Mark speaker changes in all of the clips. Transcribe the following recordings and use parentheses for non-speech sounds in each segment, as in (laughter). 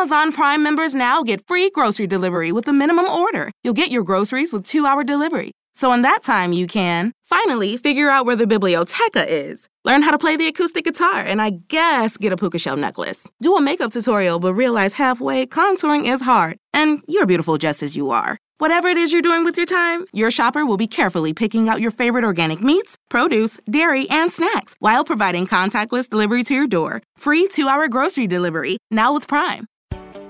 Speaker 1: Amazon Prime members now get free grocery delivery with a minimum order. You'll get your groceries with two hour delivery. So, in that time, you can finally figure out where the biblioteca is, learn how to play the acoustic guitar, and I guess get a puka shell necklace. Do a makeup tutorial, but realize halfway contouring is hard, and you're beautiful just as you are. Whatever it is you're doing with your time, your shopper will be carefully picking out your favorite organic meats, produce, dairy, and snacks while providing contactless delivery to your door. Free two hour grocery delivery, now with Prime.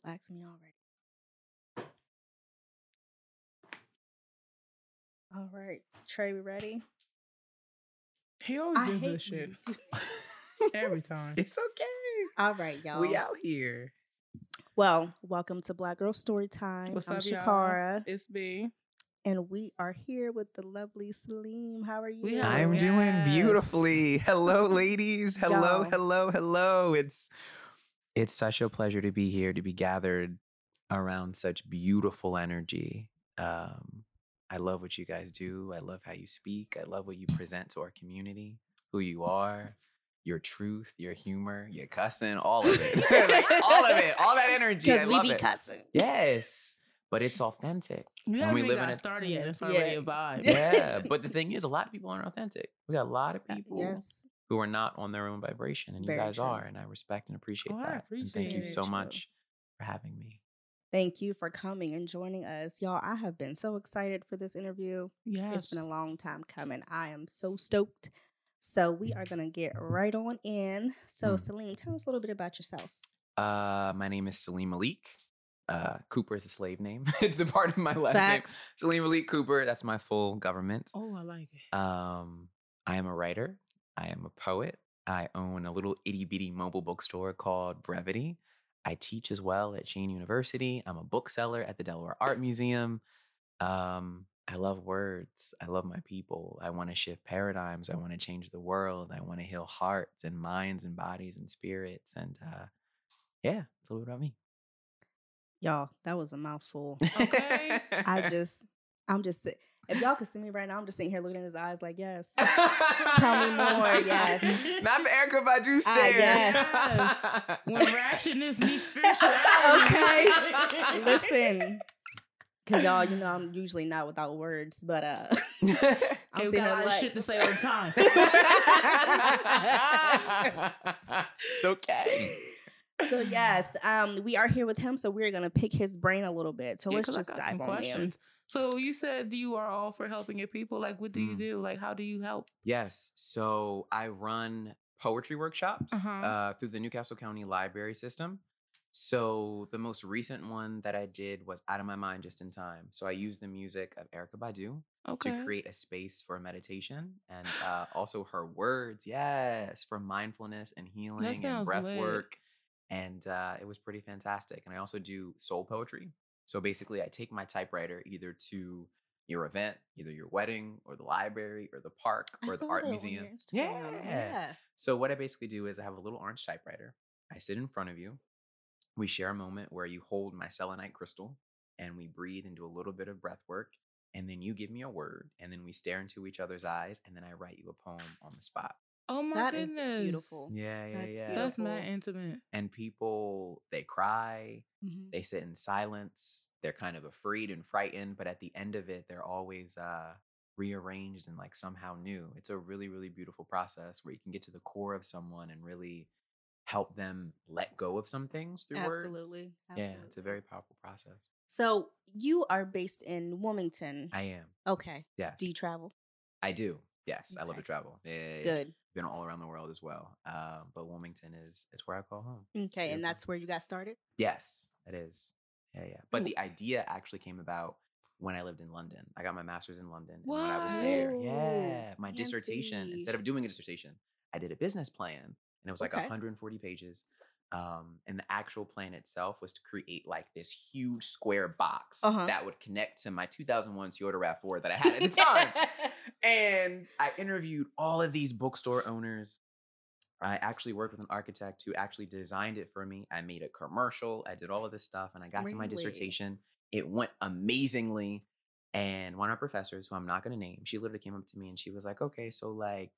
Speaker 2: Just relax me already. All right, Trey, we ready?
Speaker 3: He always
Speaker 2: I
Speaker 3: does this shit (laughs) every (laughs) time.
Speaker 4: It's okay.
Speaker 2: All right, y'all.
Speaker 4: We out here.
Speaker 2: Well, welcome to Black Girl Story Time.
Speaker 3: What's
Speaker 2: I'm
Speaker 3: up, y'all? It's me.
Speaker 2: and we are here with the lovely Saliym. How are you?
Speaker 3: We
Speaker 4: I'm doing beautifully. Hello, ladies. Hello, hello, hello. It's it's such a pleasure to be here to be gathered around such beautiful energy. Um, I love what you guys do. I love how you speak. I love what you present to our community, who you are, your truth, your humor, your cussing, all of it. (laughs) like, all of it, all that energy. I
Speaker 2: Because we
Speaker 4: love
Speaker 2: be
Speaker 4: it.
Speaker 2: cussing.
Speaker 4: Yes, but it's authentic.
Speaker 3: You
Speaker 4: When
Speaker 3: haven't
Speaker 4: we
Speaker 3: even
Speaker 4: live in
Speaker 3: got
Speaker 4: a-
Speaker 3: started yet. It's
Speaker 2: Yeah.
Speaker 3: already a vibe. (laughs)
Speaker 4: Yeah, but the thing is, a lot of people aren't authentic. We got a lot of
Speaker 2: Uh,
Speaker 4: people
Speaker 2: Yes.
Speaker 4: Who are not on their own vibration, and you guys
Speaker 2: true.
Speaker 4: are, and I respect and appreciate
Speaker 3: Oh, I
Speaker 4: that. and thank you so
Speaker 2: it.
Speaker 4: much for having me.
Speaker 2: Thank you for coming and joining us. Y'all, I have been so excited for this interview.
Speaker 3: Yes.
Speaker 2: It's been a long time coming. I am so stoked. So we are going to get right on in. So,
Speaker 4: Mm.
Speaker 2: Saliym, tell us a little bit about yourself.
Speaker 4: Uh, my name is Saliym Malik. Uh, Cooper is a slave name. (laughs) it's the part of my last
Speaker 2: Facts.
Speaker 4: name. Saliym Malik Cooper. That's my full government.
Speaker 3: Oh, I like it.
Speaker 4: Um, I am a writer. I am a poet. I own a little itty bitty mobile bookstore called Brevity. I teach as well at Shane University. I'm a bookseller at the Delaware Art Museum. Um, I love words. I love my people. I want to shift paradigms. I want to change the world. I want to heal hearts and minds and bodies and spirits. And uh, yeah, it's a little bit about me.
Speaker 2: Y'all, that was a mouthful.
Speaker 3: Okay. (laughs)
Speaker 2: I just, I'm just, if y'all could see me right now, I'm just sitting here looking in his eyes like, yes. (laughs) Tell me more, yes.
Speaker 4: Not the Erykah Badu
Speaker 2: Ah,
Speaker 4: stare.
Speaker 2: yes.
Speaker 3: When ratchetness me spirituality.
Speaker 2: Okay. (laughs) Listen. Because y'all, you know, I'm usually not without words, but uh, (laughs) I'm
Speaker 3: Okay, we got a
Speaker 2: here
Speaker 3: lot of shit to say all the time.
Speaker 4: it's okay.
Speaker 2: so yes, um, we are here with him, so we're gonna pick his brain a little bit. So
Speaker 3: Yeah,
Speaker 2: let's just dive
Speaker 3: some
Speaker 2: on in.
Speaker 3: So you said you are all for helping your people. Like, what do you
Speaker 4: Mm.
Speaker 3: do? Like, how do you help?
Speaker 4: Yes. So I run poetry workshops
Speaker 3: Uh-huh.
Speaker 4: uh, through the New Castle County Library System. So the most recent one that I did was Out of My Mind Just in Time. So I used the music of Erykah Badu
Speaker 3: Okay.
Speaker 4: to create a space for meditation and uh, also her words, yes, for mindfulness and healing and breath
Speaker 3: lit.
Speaker 4: work and uh, it was pretty fantastic. And I also do soul poetry. So basically, I take my typewriter either to your event, either your wedding or the library or the park
Speaker 2: I
Speaker 4: or the art
Speaker 2: that on your
Speaker 4: museum.
Speaker 2: Instagram. yeah.
Speaker 4: So what I basically do is I have a little orange typewriter. I sit in front of you. We share a moment where you hold my selenite crystal and we breathe and do a little bit of breath work. And then you give me a word and then we stare into each other's eyes and then I write you a poem on the spot.
Speaker 3: Oh my
Speaker 2: That is
Speaker 3: goodness.
Speaker 2: beautiful.
Speaker 4: Yeah, yeah,
Speaker 2: That's
Speaker 4: yeah.
Speaker 3: That's mad intimate.
Speaker 4: and people, they cry,
Speaker 2: Mhm.
Speaker 4: they sit in silence, they're kind of afraid and frightened, but at the end of it, they're always uh rearranged and like somehow new. It's a really, really beautiful process where you can get to the core of someone and really help them let go of some things through words.
Speaker 2: Absolutely.
Speaker 4: Yeah, it's a very powerful process.
Speaker 2: So you are based in Wilmington.
Speaker 4: I am.
Speaker 2: okay.
Speaker 4: Yes.
Speaker 2: Do you travel?
Speaker 4: I do. Yes. I love to travel. Yeah.
Speaker 2: Good.
Speaker 4: Been all around the world as well. Um, but Wilmington is it's where I call home.
Speaker 2: Okay,
Speaker 4: Yeah,
Speaker 2: and that's where you got started.
Speaker 4: Yes, it is. Yeah, yeah. But
Speaker 2: Ooh.
Speaker 4: the idea actually came about when I lived in London. I got my master's in London. And when I was there, yeah, my dissertation, instead of doing a dissertation, I did a business plan and it was like
Speaker 2: Okay.
Speaker 4: 140 pages. Um, and the actual plan itself was to create like this huge square box
Speaker 2: Uh-huh.
Speaker 4: that would connect to my 2001 Toyota RAV4 that I had at the time. (laughs) and I interviewed all of these bookstore owners. I actually worked with an architect who actually designed it for me. I made a commercial. I did all of this stuff and I got to my dissertation. It went amazingly. And one of our professors, who I'm not going to name, she literally came up to me and she was like, okay, so like,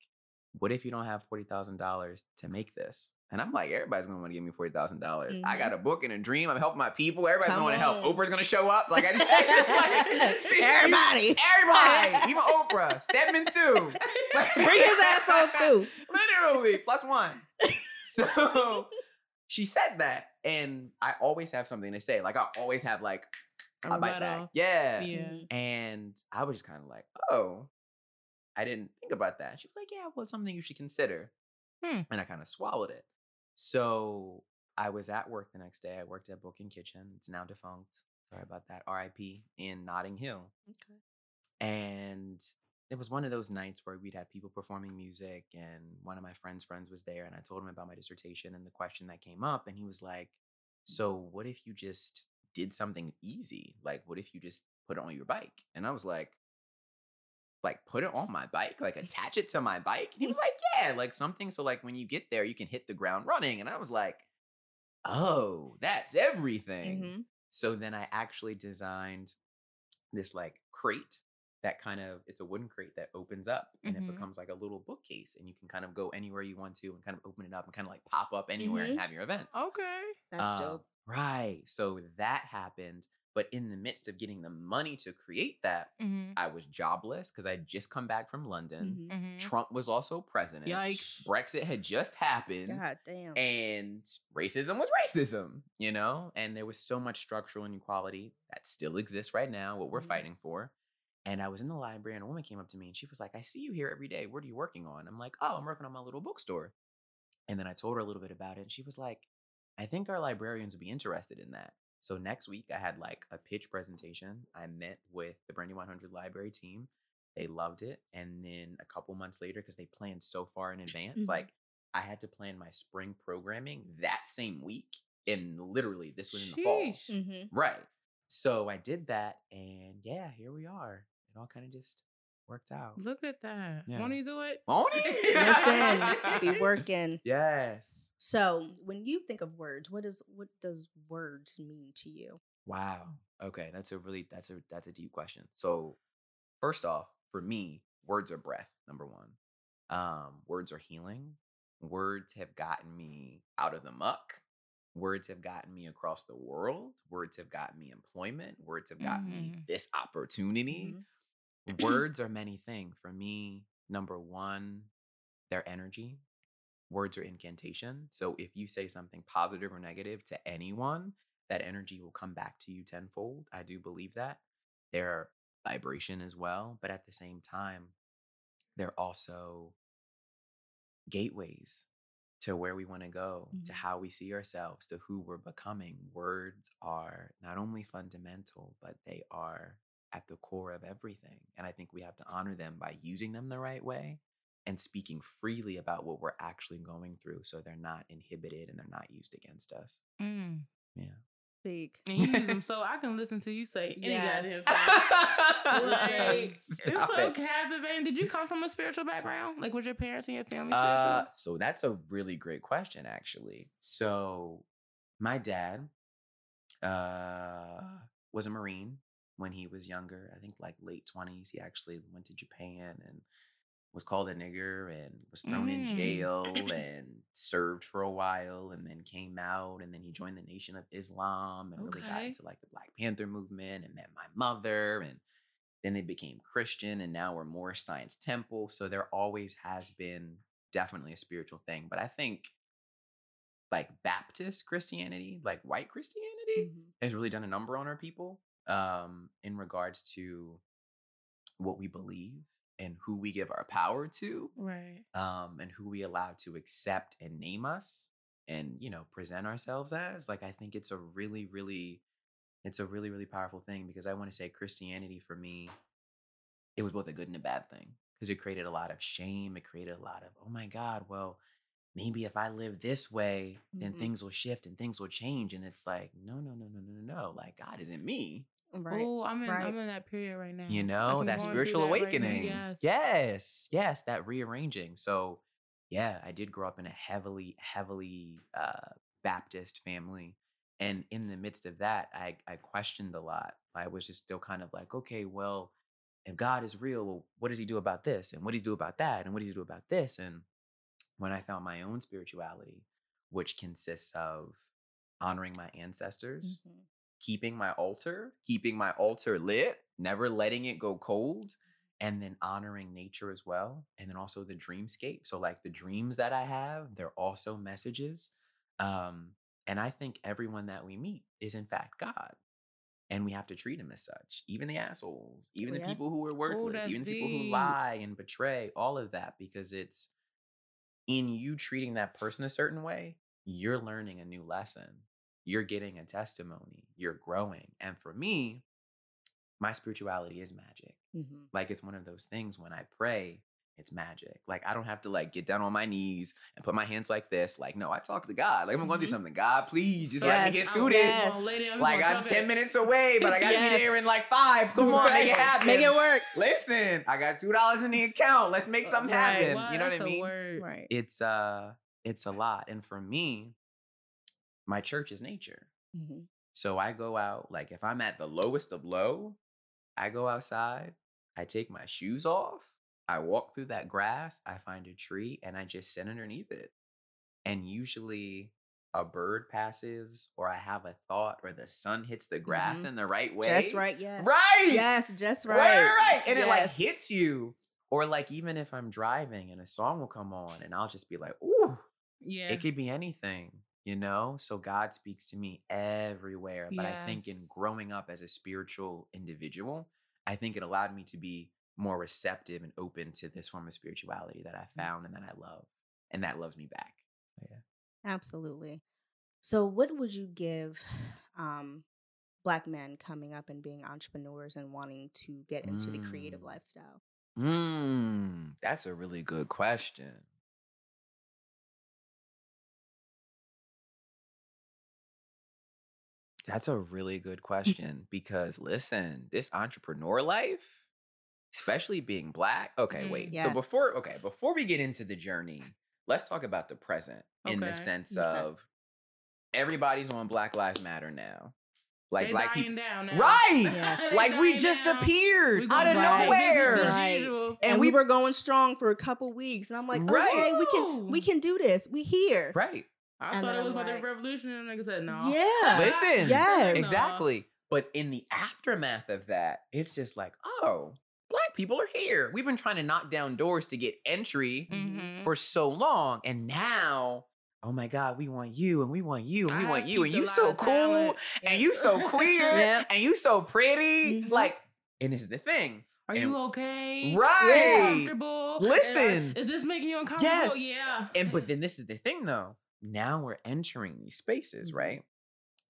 Speaker 4: what if you don't have $40,000 to make this? And I'm like, everybody's going to want to give me 40,000. dollars I
Speaker 2: Mhm.
Speaker 4: got a book and a dream. I'm helping my people. Everybody's
Speaker 2: Come
Speaker 4: going to wanna
Speaker 2: help.
Speaker 4: Oprah's going to show up. Like, I just, (laughs) (laughs) like-
Speaker 2: Everybody.
Speaker 4: Everybody, (laughs) even Oprah, Stedman too.
Speaker 2: Bring his ass on too.
Speaker 4: Literally, plus one. So she said that, and I always have something to say. Like I always have like a bite back. Yeah.
Speaker 3: Yeah.
Speaker 2: Mhm.
Speaker 4: And I was just kind of like, oh, I didn't think about that. She was like, yeah, well, it's something you should consider.
Speaker 3: Hmm.
Speaker 4: And I kind of swallowed it. So I was at work the next day. I worked at Book and Kitchen. It's now defunct. Sorry about that. RIP in Notting Hill.
Speaker 2: Okay.
Speaker 4: And it was one of those nights where we'd have people performing music, and one of my friend's friends was there, and I told him about my dissertation and the question that came up, and he was like, "So what if you just did something easy? Like, what if you just put it on your bike?" And I was like, "Like, put it on my bike? Like, attach it to my bike?" And he was like, "Yeah, like something so like when you get there, you can hit the ground running." And I was like, "Oh, that's everything."
Speaker 2: Mhm.
Speaker 4: So then I actually designed this like crate that kind of it's a wooden crate that opens up and
Speaker 3: Mhm.
Speaker 4: it becomes like a little bookcase and you can kind of go anywhere you want to and kind of open it up and kind of like pop up anywhere and
Speaker 2: Mhm.
Speaker 4: have your events.
Speaker 3: Okay.
Speaker 2: That's
Speaker 4: Um,
Speaker 2: dope.
Speaker 4: Right. So that happened. But in the midst of getting the money to create that,
Speaker 3: Mm-hmm.
Speaker 4: I was jobless because I'd just come back from London.
Speaker 2: Mhm.
Speaker 3: Mm-hmm.
Speaker 4: Trump was also president.
Speaker 3: Yikes.
Speaker 4: Brexit had just happened
Speaker 2: God damn.
Speaker 4: and racism was racism, you know? And there was so much structural inequality that still exists right now, what we're
Speaker 2: Mhm.
Speaker 4: fighting for. And I was in the library and a woman came up to me and she was like, I see you here every day. What are you working on? I'm like, oh, I'm working on my little bookstore. And then I told her a little bit about it. And she was like, I think our librarians would be interested in that. So next week, I had like a pitch presentation. I met with the Brandywine Hundred library team. They loved it. And then a couple months later, because they planned so far in advance,
Speaker 2: Mhm.
Speaker 4: like I had to plan my spring programming that same week. And literally, this was in the fall.
Speaker 2: Mhm.
Speaker 4: Right. So I did that. And yeah, here we are. It all kind of just worked out.
Speaker 3: Look at that.
Speaker 4: Yeah.
Speaker 3: Won't you do it?
Speaker 4: Won't it? (laughs)
Speaker 2: Listen, be (laughs) working.
Speaker 4: Yes.
Speaker 2: So when you think of words, what does what does words mean to you?
Speaker 4: Wow. Okay, that's a really that's a that's a deep question. So, first off, for me, words are breath. Number one, um, words are healing. Words have gotten me out of the muck. Words have gotten me across the world. Words have gotten me employment. Words have gotten me
Speaker 3: Mhm.
Speaker 4: this opportunity.
Speaker 2: Mhm. (clears throat)
Speaker 4: words are many things. For me, number one, their energy. Words are incantation. So if you say something positive or negative to anyone, that energy will come back to you tenfold. I do believe that. They're vibration as well, but at the same time, they're also gateways to where we want to go, to
Speaker 2: Mhm.
Speaker 4: how we see ourselves, to who we're becoming. Words are not only fundamental, but they are at the core of everything. And I think we have to honor them by using them the right way and speaking freely about what we're actually going through so they're not inhibited and they're not used against us.
Speaker 3: Mm.
Speaker 4: Yeah.
Speaker 2: Big.
Speaker 3: And you use them (laughs) so I can listen to you say any
Speaker 2: Yes.
Speaker 3: goddamn thing. Like, (laughs) it's so
Speaker 4: it.
Speaker 3: captivating. Did you come from a spiritual background? Like, was your parents and your family spiritual?
Speaker 4: Uh, so that's a really great question, actually. So my dad uh, was a Marine when he was younger. I think like late twenties. He actually went to Japan and was called a nigger and was thrown in
Speaker 3: Mm.
Speaker 4: jail (laughs) and served for a while and then came out and then he joined the Nation of Islam and really got into like the Black Panther movement and met my mother and then they became Christian and now we're more Science Temple. So there always has been definitely a spiritual thing. But I think like Baptist Christianity, like white Christianity,
Speaker 2: Mhm.
Speaker 4: has really done a number on our people um, in regards to what we believe and who we give our power to
Speaker 3: right.
Speaker 4: um, and who we allow to accept and name us and you know present ourselves as like i think it's a really really it's a really really powerful thing because i want to say christianity for me it was both a good and a bad thing because it created a lot of shame it created a lot of oh my god well maybe if i live this way then
Speaker 2: Mhm.
Speaker 4: things will shift and things will change and it's like no no no no no no no like god isn't me
Speaker 2: Right.
Speaker 3: Oh, I'm in.
Speaker 2: right.
Speaker 3: I'm in that period right now.
Speaker 4: you know that spiritual
Speaker 3: that right now,
Speaker 4: awakening
Speaker 3: yes.
Speaker 4: yes yes that rearranging so yeah i did grow up in a heavily heavily uh baptist family and in the midst of that i i questioned a lot i was just still kind of like okay well if god is real well, what does he do about this and what does he do about that and what does he do about this and when i found my own spirituality which consists of honoring my ancestors
Speaker 2: Mhm.
Speaker 4: Keeping my altar, keeping my altar lit, never letting it go cold, and then honoring nature as well. And then also the dreamscape. So, like the dreams that I have, they're also messages. Um, and I think everyone that we meet is, in fact, God. And we have to treat him as such, even the assholes, even the people who are worthless,
Speaker 3: that's
Speaker 4: even the people who lie and betray, all of that, because it's in you treating that person a certain way, you're learning a new lesson. You're getting a testimony. You're growing. And for me, my spirituality is magic.
Speaker 2: Mhm.
Speaker 4: Like it's one of those things when I pray, it's magic. Like I don't have to like get down on my knees and put my hands like this. Like, no, I talk to God. Like I'm going through
Speaker 3: Mhm.
Speaker 4: something. God, please just let me get through
Speaker 3: Oh,
Speaker 4: this.
Speaker 2: yes.
Speaker 3: oh, lady, I'm
Speaker 4: Like I'm
Speaker 3: trumpet.
Speaker 4: 10 (laughs) minutes away, but I gotta
Speaker 2: Yes.
Speaker 4: be there in like five. (laughs) Come on, make it happen.
Speaker 2: Make it work.
Speaker 4: Listen, I got two dollars in the account. Let's make something
Speaker 2: Right.
Speaker 4: happen.
Speaker 3: Wow,
Speaker 4: you know what
Speaker 3: that's
Speaker 4: I
Speaker 3: a
Speaker 4: mean?
Speaker 2: Right.
Speaker 4: It's uh it's a lot. And for me, my church is nature.
Speaker 2: Mhm.
Speaker 4: So I go out, like if I'm at the lowest of low, I go outside, I take my shoes off, I walk through that grass, I find a tree, and I just sit underneath it. And usually a bird passes, or I have a thought, or the sun hits the grass
Speaker 2: Mhm.
Speaker 4: in the right way.
Speaker 2: Just right. Yes.
Speaker 4: Right.
Speaker 2: Yes. Just right.
Speaker 4: Right, right, right. And it like hits you. Or like even if I'm driving and a song will come on and I'll just be like, ooh,
Speaker 3: Yeah.
Speaker 4: it could be anything, you know? So God speaks to me everywhere. But I think in growing up as a spiritual individual, I think it allowed me to be more receptive and open to this form of spirituality that I
Speaker 2: Mm.
Speaker 4: found and that I love. And that loves me back. So, yeah.
Speaker 2: Absolutely. So, what would you give um, Black men coming up and being entrepreneurs and wanting to get into the creative
Speaker 4: Mm.
Speaker 2: lifestyle?
Speaker 4: Mm, that's a really good question. That's a really good question because listen, this entrepreneur life, especially being black. Okay,
Speaker 3: Mm.
Speaker 4: wait. So before okay, before we get into the journey, let's talk about the present in the sense
Speaker 2: Okay.
Speaker 4: of everybody's on Black Lives Matter now. Like
Speaker 3: they
Speaker 4: black
Speaker 3: dying
Speaker 4: people
Speaker 3: down now.
Speaker 4: Right. (laughs)
Speaker 2: Yes.
Speaker 4: Like we just
Speaker 3: down.
Speaker 4: appeared
Speaker 3: We
Speaker 4: out of
Speaker 3: go back to business
Speaker 4: nowhere.
Speaker 2: Right. And,
Speaker 4: And
Speaker 2: we,
Speaker 4: we-
Speaker 2: were going strong for a couple weeks, and I'm like,
Speaker 4: Right.
Speaker 2: okay, we can we can do this. We here.
Speaker 4: Right.
Speaker 3: I
Speaker 2: And
Speaker 3: thought it was
Speaker 2: I'm
Speaker 3: about the revolution, and nigga said no.
Speaker 2: Yeah. (laughs)
Speaker 4: Listen.
Speaker 2: Yes.
Speaker 4: Exactly. But in the aftermath of that, it's just like, oh, black people are here. We've been trying to knock down doors to get entry
Speaker 3: Mhm.
Speaker 4: for so long. And now, oh my God, we want you and we want you and we
Speaker 3: I
Speaker 4: want you. And you
Speaker 3: lot
Speaker 4: so cool
Speaker 3: talent.
Speaker 4: and you so (laughs) queer
Speaker 2: Yep.
Speaker 4: and you so pretty.
Speaker 2: Mhm.
Speaker 4: Like, and this is the thing.
Speaker 3: Are
Speaker 4: And-
Speaker 3: you okay?
Speaker 4: Right.
Speaker 3: Comfortable? And are-
Speaker 4: Listen.
Speaker 3: Is this making you uncomfortable?
Speaker 4: Yes.
Speaker 3: Yeah.
Speaker 4: And but (laughs) then this is the thing though. Now we're entering these spaces,
Speaker 2: Mhm.
Speaker 4: right?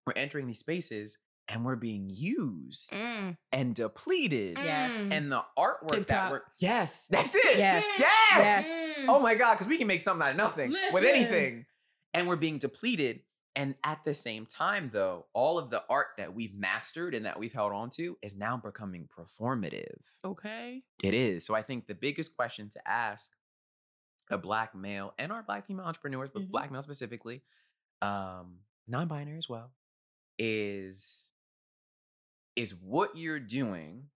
Speaker 4: We're entering these spaces and we're being used
Speaker 3: Mm.
Speaker 4: and depleted.
Speaker 2: Yes.
Speaker 3: Mm.
Speaker 4: And the artwork that we're yes, that's it.
Speaker 2: Yes.
Speaker 4: Yes.
Speaker 3: Mm.
Speaker 4: Oh my God, because we can make something out of nothing with anything. And we're being depleted. And at the same time, though, all of the art that we've mastered and that we've held on to is now becoming performative.
Speaker 3: Okay.
Speaker 4: It is. So I think the biggest question to ask a black male and our black female entrepreneurs, but
Speaker 2: Mhm.
Speaker 4: black male specifically, um, non-binary as well, is is what you're doing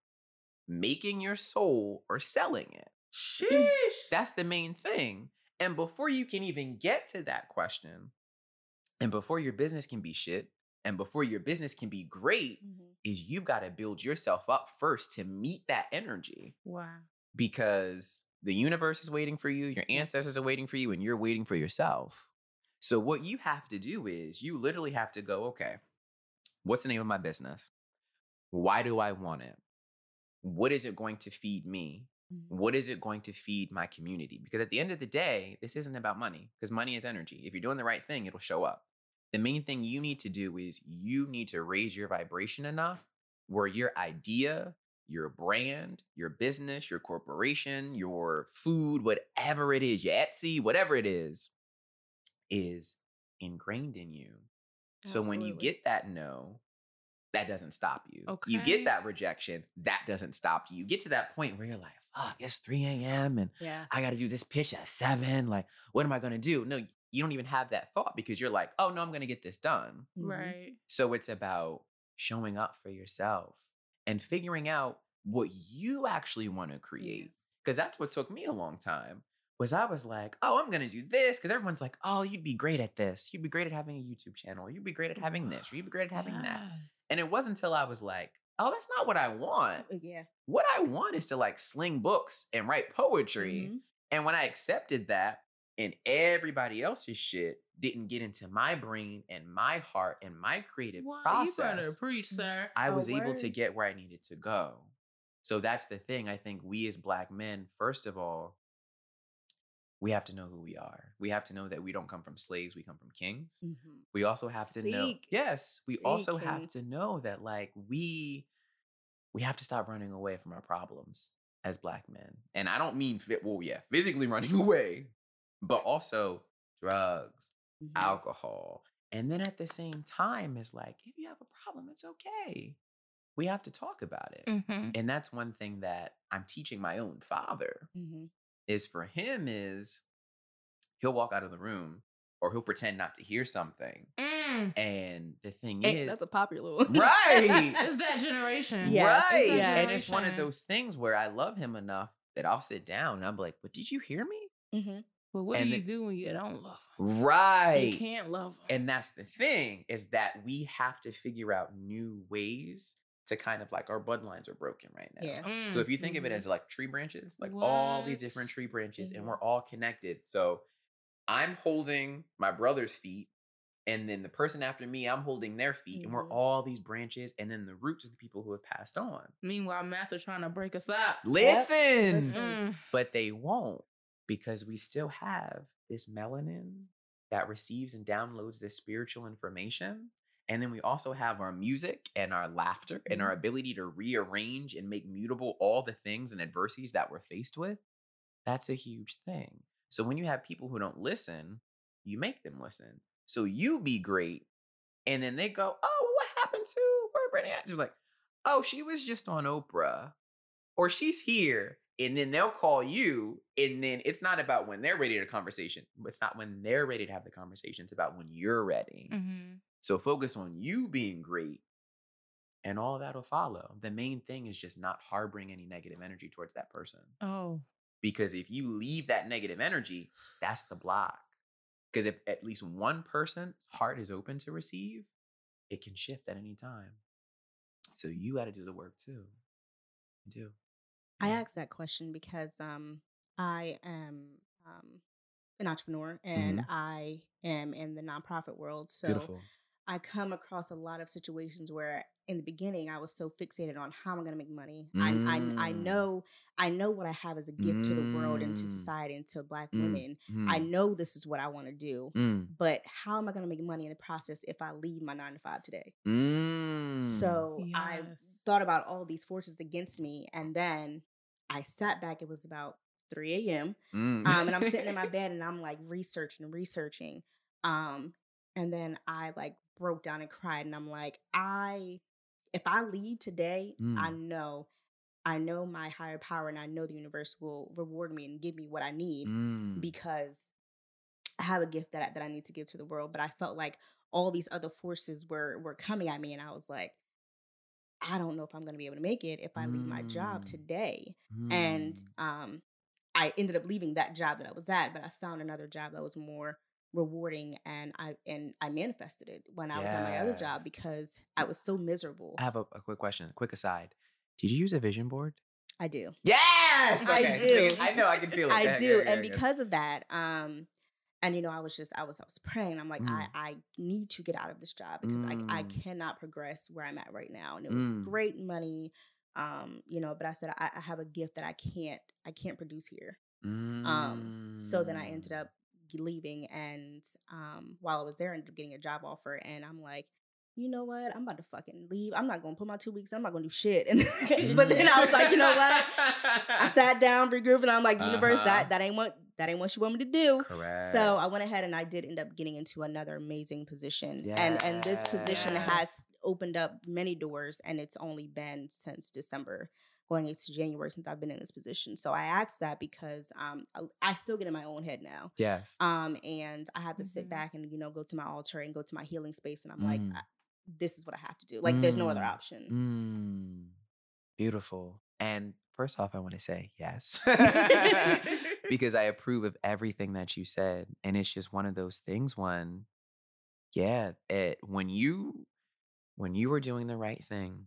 Speaker 4: making your soul or selling it?
Speaker 3: Sheesh.
Speaker 4: That's the main thing. And before you can even get to that question, and before your business can be shit, and before your business can be great,
Speaker 2: Mhm.
Speaker 4: is you've got to build yourself up first to meet that energy
Speaker 3: wow.
Speaker 4: because the universe is waiting for you, your ancestors are waiting for you, and you're waiting for yourself. So, what you have to do is you literally have to go, okay, what's the name of my business? Why do I want it? What is it going to feed me?
Speaker 2: Mhm.
Speaker 4: What is it going to feed my community? Because at the end of the day, this isn't about money because money is energy. If you're doing the right thing, it'll show up. The main thing you need to do is you need to raise your vibration enough where your idea, your brand, your business, your corporation, your food, whatever it is, your Etsy, whatever it is, is ingrained in you. So when you get that no, that doesn't stop you.
Speaker 3: Okay.
Speaker 4: You get that rejection, that doesn't stop you. You get to that point where you're like, fuck, it's 3 a.m. and
Speaker 2: Yes.
Speaker 4: I got to do this pitch at seven. Like, what am I going to do? No, you don't even have that thought because you're like, oh, no, I'm going to get this done.
Speaker 3: Right.
Speaker 4: So it's about showing up for yourself and figuring out what you actually want to create. Because that's what took me a long time. Was I was like, oh, I'm gonna do this because everyone's like, oh, you'd be great at this. You'd be great at having a YouTube channel. You'd be great at having this. Or you'd be great at having that. And it wasn't until I was like, oh, that's not what I want.
Speaker 2: Uh, Yeah.
Speaker 4: What I want is to like sling books and write poetry.
Speaker 2: Mhm.
Speaker 4: And when I accepted that, and everybody else's shit didn't get into my brain and my heart and my creative
Speaker 3: you
Speaker 4: process,
Speaker 3: better preach, sir.
Speaker 4: I was able to get where I needed to go. So that's the thing. I think we as black men, first of all, we have to know who we are. We have to know that we don't come from slaves, we come from kings.
Speaker 2: Mhm.
Speaker 4: We also have to know Yes, we also have to know that like we we have to stop running away from our problems as black men. And I don't mean fit well, yeah, physically (laughs) running away, but also drugs,
Speaker 2: Mhm.
Speaker 4: alcohol. And then at the same time, it's like, if you have a problem, it's okay. We have to talk about it.
Speaker 3: Mm-hmm.
Speaker 4: And that's one thing that I'm teaching my own father
Speaker 2: Mhm.
Speaker 4: is for him is he'll walk out of the room or he'll pretend not to hear something.
Speaker 3: Mm.
Speaker 4: And the thing is
Speaker 2: that's a popular one.
Speaker 4: Right. (laughs)
Speaker 3: It's that generation.
Speaker 2: Yeah.
Speaker 4: Right.
Speaker 2: it's that
Speaker 4: And it's one of those things where I love him enough that I'll sit down and I'm like, but did you hear me?
Speaker 2: Mhm.
Speaker 3: But what
Speaker 4: And
Speaker 3: do you
Speaker 4: the-
Speaker 3: do when you don't love them?
Speaker 4: Right.
Speaker 3: You can't love them.
Speaker 4: And that's the thing is that we have to figure out new ways to kind of like our bloodlines are broken right now.
Speaker 2: Yeah.
Speaker 4: So if you think of it
Speaker 2: Mhm.
Speaker 4: as like tree branches, like all these different tree branches, and
Speaker 2: Mhm.
Speaker 4: we're all connected. So I'm holding my brother's feet, and then the person after me, I'm holding their feet, and we're
Speaker 2: Mhm.
Speaker 4: all these branches, and then the roots of the people who have passed on.
Speaker 3: Meanwhile, Master trying to break us up.
Speaker 4: Listen,
Speaker 2: Listen.
Speaker 3: Mm.
Speaker 4: but they won't because we still have this melanin that receives and downloads this spiritual information. And then we also have our music and our laughter and mm-hmm. our ability to rearrange and make mutable all the things and adversities that we're faced with. That's a huge thing. So when you have people who don't listen, you make them listen. So you be great. And then they go, Oh, what happened to where Brittany? You're like, Oh, she was just on Oprah or she's here and then they'll call you and then it's not about when they're ready to have conversation it's not when they're ready to have the conversation it's about when you're ready.
Speaker 3: Mm-hmm.
Speaker 4: so focus on you being great and all that'll follow. The main thing is just not harboring any negative energy towards that person.
Speaker 3: Oh.
Speaker 4: because if you leave that negative energy that's the block. Because if at least one person's heart is open to receive it can shift at any time. So you got to do the work too. You do
Speaker 2: I asked that question because um, I am um, an entrepreneur and I am in the nonprofit world. So
Speaker 4: beautiful
Speaker 2: I come across a lot of situations where in the beginning I was so fixated on how I'm going to make money. I, I I
Speaker 4: Mm.
Speaker 2: know I know what I have as a gift to the world and to
Speaker 4: Mm.
Speaker 2: society and to black
Speaker 4: Mm.
Speaker 2: women. I
Speaker 4: Mm.
Speaker 2: know this is what I want to do.
Speaker 4: Mm.
Speaker 2: But how am I going to make money in the process if I leave my nine to five today?
Speaker 4: Mm.
Speaker 2: So I thought about all these forces against me, and then I sat back. It was about 3 a.m.
Speaker 4: Mm.
Speaker 2: Um, and I'm sitting in my (laughs) bed and I'm like researching and researching. Um, and then I like broke down and cried, and I'm like, I, if I leave today, I
Speaker 4: Mm.
Speaker 2: know, I know my higher power, and I know the universe will reward me and give me what I need
Speaker 4: Mm.
Speaker 2: because I have a gift that I, that I need to give to the world. But I felt like all these other forces were were coming at me, and I was like, I don't know if I'm going to be able to make it if I leave my job
Speaker 4: Mm.
Speaker 2: today. And
Speaker 4: Mm.
Speaker 2: um, I ended up leaving that job that I was at, but I found another job that was more rewarding, and I and I manifested it when I was at my other job because I was so miserable.
Speaker 4: I have a, a quick question, a quick aside. Did you use a vision board?
Speaker 2: I do.
Speaker 4: Yes,
Speaker 2: I
Speaker 4: Okay, just
Speaker 2: do.
Speaker 4: I know, I can feel it. (laughs)
Speaker 2: I do,
Speaker 4: ahead,
Speaker 2: and because of that, um, and you know, I was just I was I was praying. I'm like,
Speaker 4: Mm.
Speaker 2: I I need to get out of this job because I I
Speaker 4: Mm.
Speaker 2: cannot progress where I'm at right now, and it was
Speaker 4: Mm.
Speaker 2: great money, um, you know, but I said I, I have a gift that I can't I can't produce here. Um, so then I ended
Speaker 4: Mm.
Speaker 2: up leaving, and um, while I was there, I ended up getting a job offer, and I'm like. You know what? I'm about to fucking leave. I'm not gonna put my two weeks. I'm not gonna do shit. (laughs) And but then I was like, you know what? I sat down, regrouped, and I'm like, universe,
Speaker 4: Uh-huh.
Speaker 2: that that ain't what that ain't what you want me to do.
Speaker 4: Correct.
Speaker 2: So I went ahead and I did end up getting into another amazing position. And and this position has opened up many doors and it's only been since December going into January since I've been in this position. So I asked that because um I, I still get in my own head now.
Speaker 4: yes.
Speaker 2: Um and I have to sit
Speaker 3: Mhm.
Speaker 2: back and you know go to my altar and go to my healing space and I'm like
Speaker 4: Mm.
Speaker 2: I, this is what I have to do. Like there's no other
Speaker 4: Mm.
Speaker 2: option.
Speaker 4: Mm, beautiful. And first off, I want to say yes. (laughs) (laughs) because I approve of everything that you said. And it's just one of those things when, yeah, it, when you when you are doing the right thing,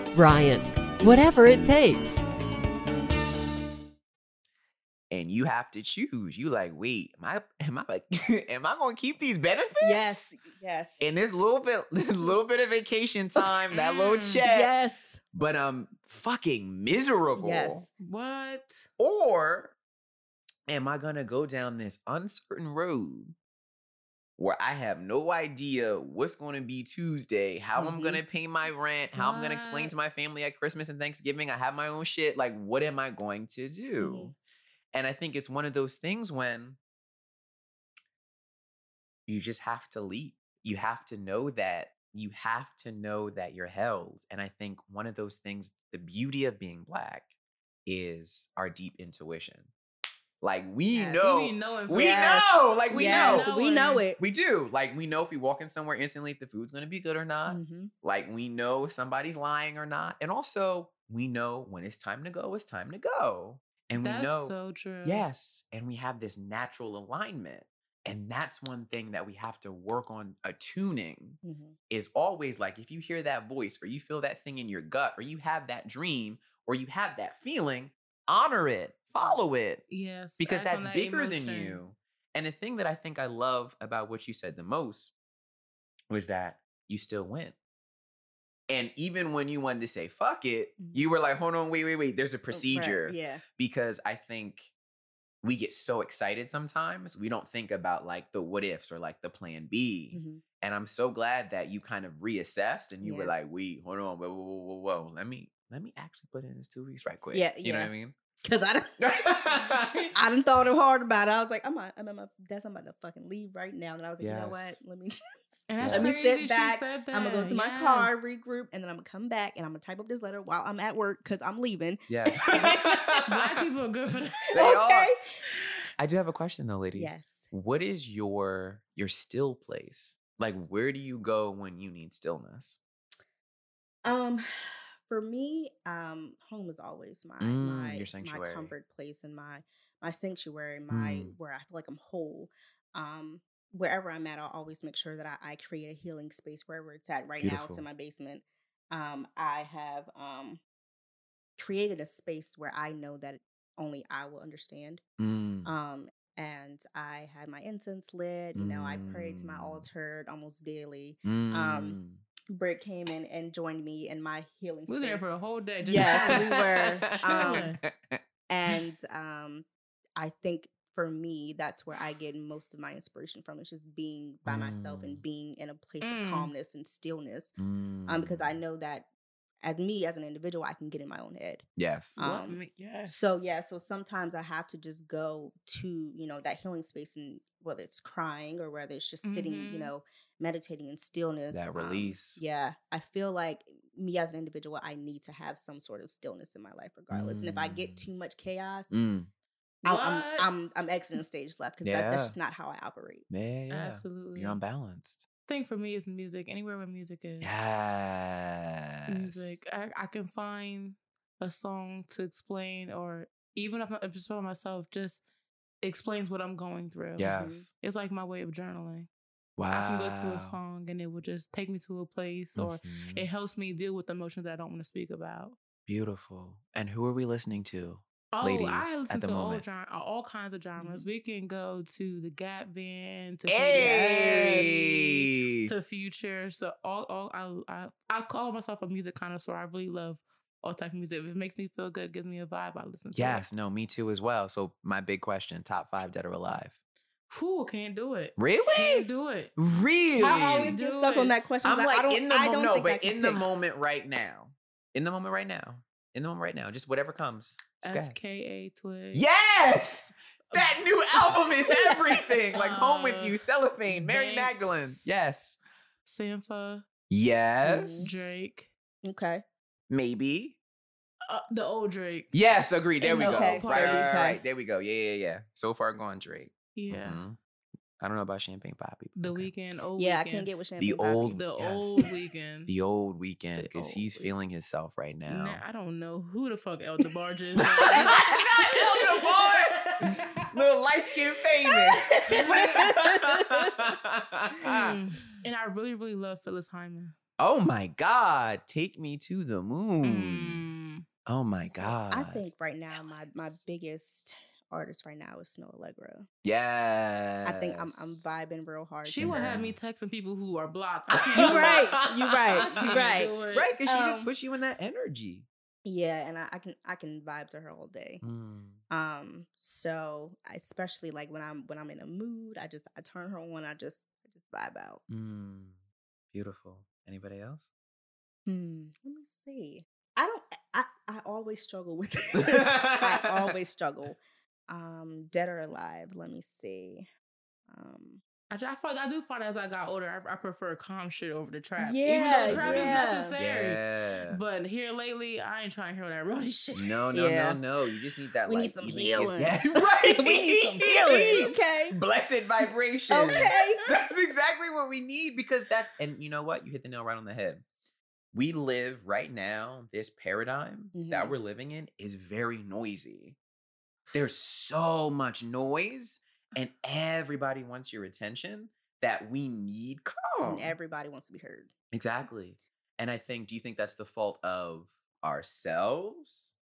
Speaker 5: Bryant, whatever it takes.
Speaker 4: And you have to choose. You like, wait, am I (laughs) am I like (laughs) am I gonna keep these benefits?
Speaker 2: Yes, yes.
Speaker 4: In this little bit (laughs) this little bit of vacation time, that little
Speaker 3: Mm.
Speaker 4: check.
Speaker 2: Yes.
Speaker 4: But I'm fucking miserable.
Speaker 2: Yes.
Speaker 3: What?
Speaker 4: Or am I gonna go down this uncertain road where I have no idea what's gonna be Tuesday, how I'm
Speaker 2: Mhm.
Speaker 4: gonna pay my rent, how I'm gonna explain to my family at Christmas and Thanksgiving, I have my own shit. Like, what am I going to do?
Speaker 2: Mhm.
Speaker 4: And I think it's one of those things when you just have to leap. You have to know that you have to know that you're held. And I think one of those things, the beauty of being black is our deep intuition. Like we
Speaker 2: Yes.
Speaker 4: know,
Speaker 3: We be knowing
Speaker 4: we
Speaker 2: Yes.
Speaker 4: know, like we
Speaker 2: Yes,
Speaker 4: know,
Speaker 2: we know it.
Speaker 4: we do. Like we know if we walk in somewhere instantly if the food's gonna be good or not.
Speaker 2: Mhm.
Speaker 4: Like we know if somebody's lying or not. And also we know when it's time to go, it's time to go. And
Speaker 3: That's
Speaker 4: we know
Speaker 3: so true.
Speaker 4: Yes. And we have this natural alignment. And that's one thing that we have to work on attuning
Speaker 2: Mhm.
Speaker 4: is always like if you hear that voice or you feel that thing in your gut or you have that dream or you have that feeling, honor it, follow it
Speaker 3: Yes.
Speaker 4: because that's
Speaker 3: that
Speaker 4: bigger than you. And the thing that I think I love about what you said the most was that you still went. And even when you wanted to say fuck it,
Speaker 2: Mhm.
Speaker 4: you were like, hold on, wait, wait, wait, there's a
Speaker 2: Oh, right,
Speaker 4: procedure
Speaker 2: Yeah.
Speaker 4: because I think we get so excited sometimes we don't think about like the what ifs or like the plan B.
Speaker 2: Mhm.
Speaker 4: And I'm so glad that you kind of reassessed and you were like, wait, hold on, whoa, whoa, whoa, whoa, whoa. Let me let me actually put in this two weeks right quick.
Speaker 2: Yeah,
Speaker 4: You know what I mean?
Speaker 2: Cause I done, (laughs) (laughs) I done thought it hard about it. I was like, I'm, not, I'm, I'm, that's I'm about to fucking leave right now. And I was like, you know what? Let me (laughs) just.
Speaker 3: And that's
Speaker 2: Let me sit back. I'm gonna go
Speaker 3: that,
Speaker 2: to my car, regroup, and then I'm gonna come back and I'm gonna type up this letter while I'm at work because I'm leaving.
Speaker 4: Yeah.
Speaker 3: Black people are good for that.
Speaker 4: They are.
Speaker 2: okay.
Speaker 4: I do have a question though, ladies.
Speaker 2: Yes.
Speaker 4: What is your your still place? Like where do you go when you need stillness?
Speaker 2: Um, for me, um, home is always my
Speaker 4: Mm,
Speaker 2: my my comfort place and my my sanctuary, my
Speaker 4: Mm.
Speaker 2: where I feel like I'm whole. Um, wherever I'm at, I'll always make sure that I, I create a healing space wherever it's at. Right now, it's in my basement. Um, I have um created a space where I know that only I will understand.
Speaker 4: Mm.
Speaker 2: Um, and I had my incense lit. You know, I prayed to my
Speaker 4: Mm.
Speaker 2: altar almost daily.
Speaker 4: Mm.
Speaker 2: Britt came in and joined me in my healing
Speaker 3: We was there for a whole day. Just
Speaker 2: Yes, we were, (laughs) um, and um, I think for me, that's where I get most of my inspiration from. It's just being by myself and
Speaker 4: Mm.
Speaker 2: being in a place
Speaker 3: Mm.
Speaker 2: of calmness and stillness. Um, because I
Speaker 4: Mm.
Speaker 2: know that as me as an individual, I can get in my own head.
Speaker 4: Yes.
Speaker 2: Um,
Speaker 3: me- yes.
Speaker 2: So yeah, so sometimes I have to just go to you know that healing space, and whether it's crying or whether it's just sitting, you
Speaker 3: Mhm.
Speaker 2: know, meditating in stillness.
Speaker 4: That
Speaker 2: um,
Speaker 4: release.
Speaker 2: yeah, I feel like me as an individual, I need to have some sort of stillness in my life, regardless. And if I get
Speaker 4: Mm.
Speaker 2: too much chaos,
Speaker 4: Mm.
Speaker 2: I'm, I'm I'm I'm exiting stage left because that, that's just not how I operate.
Speaker 4: Yeah, yeah, yeah.
Speaker 3: Absolutely.
Speaker 4: You're unbalanced.
Speaker 3: Thing for me is music. Anywhere where music is.
Speaker 4: Yes.
Speaker 3: Music. I, I can find a song to explain, or even if I'm just by myself, just explains what I'm going through.
Speaker 4: Yes.
Speaker 3: It's like my way of journaling.
Speaker 4: Wow.
Speaker 3: I can go to a song and it will just take me to a place, or
Speaker 4: Mhm.
Speaker 3: it helps me deal with emotions that I don't want to speak about.
Speaker 4: Beautiful. And who are we listening to?
Speaker 3: Oh,
Speaker 4: ladies
Speaker 3: I listen
Speaker 4: at the
Speaker 3: to all,
Speaker 4: moment?
Speaker 3: gen- all kinds of genres.
Speaker 2: Mhm.
Speaker 3: We can go to the Gap Band, to Katy Perry,
Speaker 4: Hey!
Speaker 3: to Future. So all, all I, I, I call myself a music connoisseur. I really love all type of music. If it makes me feel good, gives me a vibe, I listen to
Speaker 4: Yes,
Speaker 3: it.
Speaker 4: no, me too as well. So my big question: top five dead or alive?
Speaker 3: Whew, can't do it.
Speaker 4: Really?
Speaker 3: Can't do it.
Speaker 4: Really?
Speaker 2: I always get stuck
Speaker 3: it.
Speaker 2: on that question.
Speaker 4: I'm
Speaker 2: 'cause I
Speaker 4: like
Speaker 2: don't,
Speaker 4: in the
Speaker 2: I
Speaker 4: moment.
Speaker 2: don't
Speaker 4: No,
Speaker 2: think I
Speaker 4: but
Speaker 2: can
Speaker 4: in the moment right now. In the moment right now. In the moment right now. Just whatever comes. Just go ahead.
Speaker 3: FKA Twig.
Speaker 4: Yes! That new album is everything. Like Home with
Speaker 3: Uh, (laughs)
Speaker 4: You, Cellophane, Mary
Speaker 3: Banks.
Speaker 4: Magdalene. Yes.
Speaker 3: Sampha,
Speaker 4: Yes.
Speaker 3: Drake,
Speaker 2: Okay.
Speaker 4: Maybe.
Speaker 3: uh, the old Drake.
Speaker 4: Yes, agreed. There
Speaker 3: And
Speaker 4: we
Speaker 3: the
Speaker 4: go. Right, right, right, right. There we go. Yeah, yeah, yeah. So far gone Drake.
Speaker 3: Yeah.
Speaker 4: Mhm. I don't know about Champagne Papi. but
Speaker 3: The
Speaker 4: okay.
Speaker 3: Weeknd, old
Speaker 2: Yeah, I can't get with champagne.
Speaker 4: The
Speaker 2: Papi.
Speaker 4: old-
Speaker 3: the
Speaker 4: Yes.
Speaker 3: old Weeknd.
Speaker 4: The old
Speaker 3: Weeknd
Speaker 4: because he's
Speaker 3: Weeknd.
Speaker 4: feeling himself right now.
Speaker 3: Nah, I don't know who the fuck El DeBarge is. (laughs)
Speaker 4: Not Elder (laughs) Barge. Little light skin famous.
Speaker 3: Mm. And I really, really love Phyllis Hyman.
Speaker 4: oh my God. Take me to the moon.
Speaker 3: Mm.
Speaker 4: Oh my
Speaker 2: So,
Speaker 4: God.
Speaker 2: I think right now my my biggest artist right now is Snoh Aalegra.
Speaker 4: Yeah.
Speaker 2: I think I'm I'm vibing real hard.
Speaker 3: She will
Speaker 2: her.
Speaker 3: have me texting people who are blocked. (laughs) (laughs)
Speaker 2: You right, you right, you right.
Speaker 4: Right, because she just
Speaker 2: Um,
Speaker 4: puts you in that energy.
Speaker 2: Yeah, and I, I can I can vibe to her all day.
Speaker 4: Mm.
Speaker 2: Um, so I- especially like when I'm when I'm in a mood, I just I turn her on. I just I just vibe out.
Speaker 4: Mm. Beautiful. Anybody else?
Speaker 2: Hmm. Let me see. I don't. I I always struggle with. (laughs) I always struggle. Um, dead or alive. Let me see. Um,
Speaker 3: I, I, find, I do find as I got older, I, I prefer calm shit over the trap. Even
Speaker 2: Yeah,
Speaker 3: though trap
Speaker 2: yeah.
Speaker 3: is necessary.
Speaker 4: Yeah.
Speaker 3: But here lately, I ain't trying to hear that roadie (laughs) shit.
Speaker 4: No, no,
Speaker 2: Yeah.
Speaker 4: no, no. You just need that.
Speaker 2: We need
Speaker 4: like,
Speaker 2: some
Speaker 4: even kid-
Speaker 2: healing.
Speaker 4: Yeah, right. (laughs) (laughs)
Speaker 2: we need some healing. Okay.
Speaker 4: Blessed vibration.
Speaker 2: Okay.
Speaker 4: That's exactly what we need because that, and you know what? You hit the nail right on the head. We live right now, this paradigm that
Speaker 2: Mhm.
Speaker 4: we're living in is very noisy. There's so much noise, and everybody wants your attention that we need calm.
Speaker 2: And everybody wants to be heard.
Speaker 4: Exactly. And I think, do you think that's the fault of ourselves,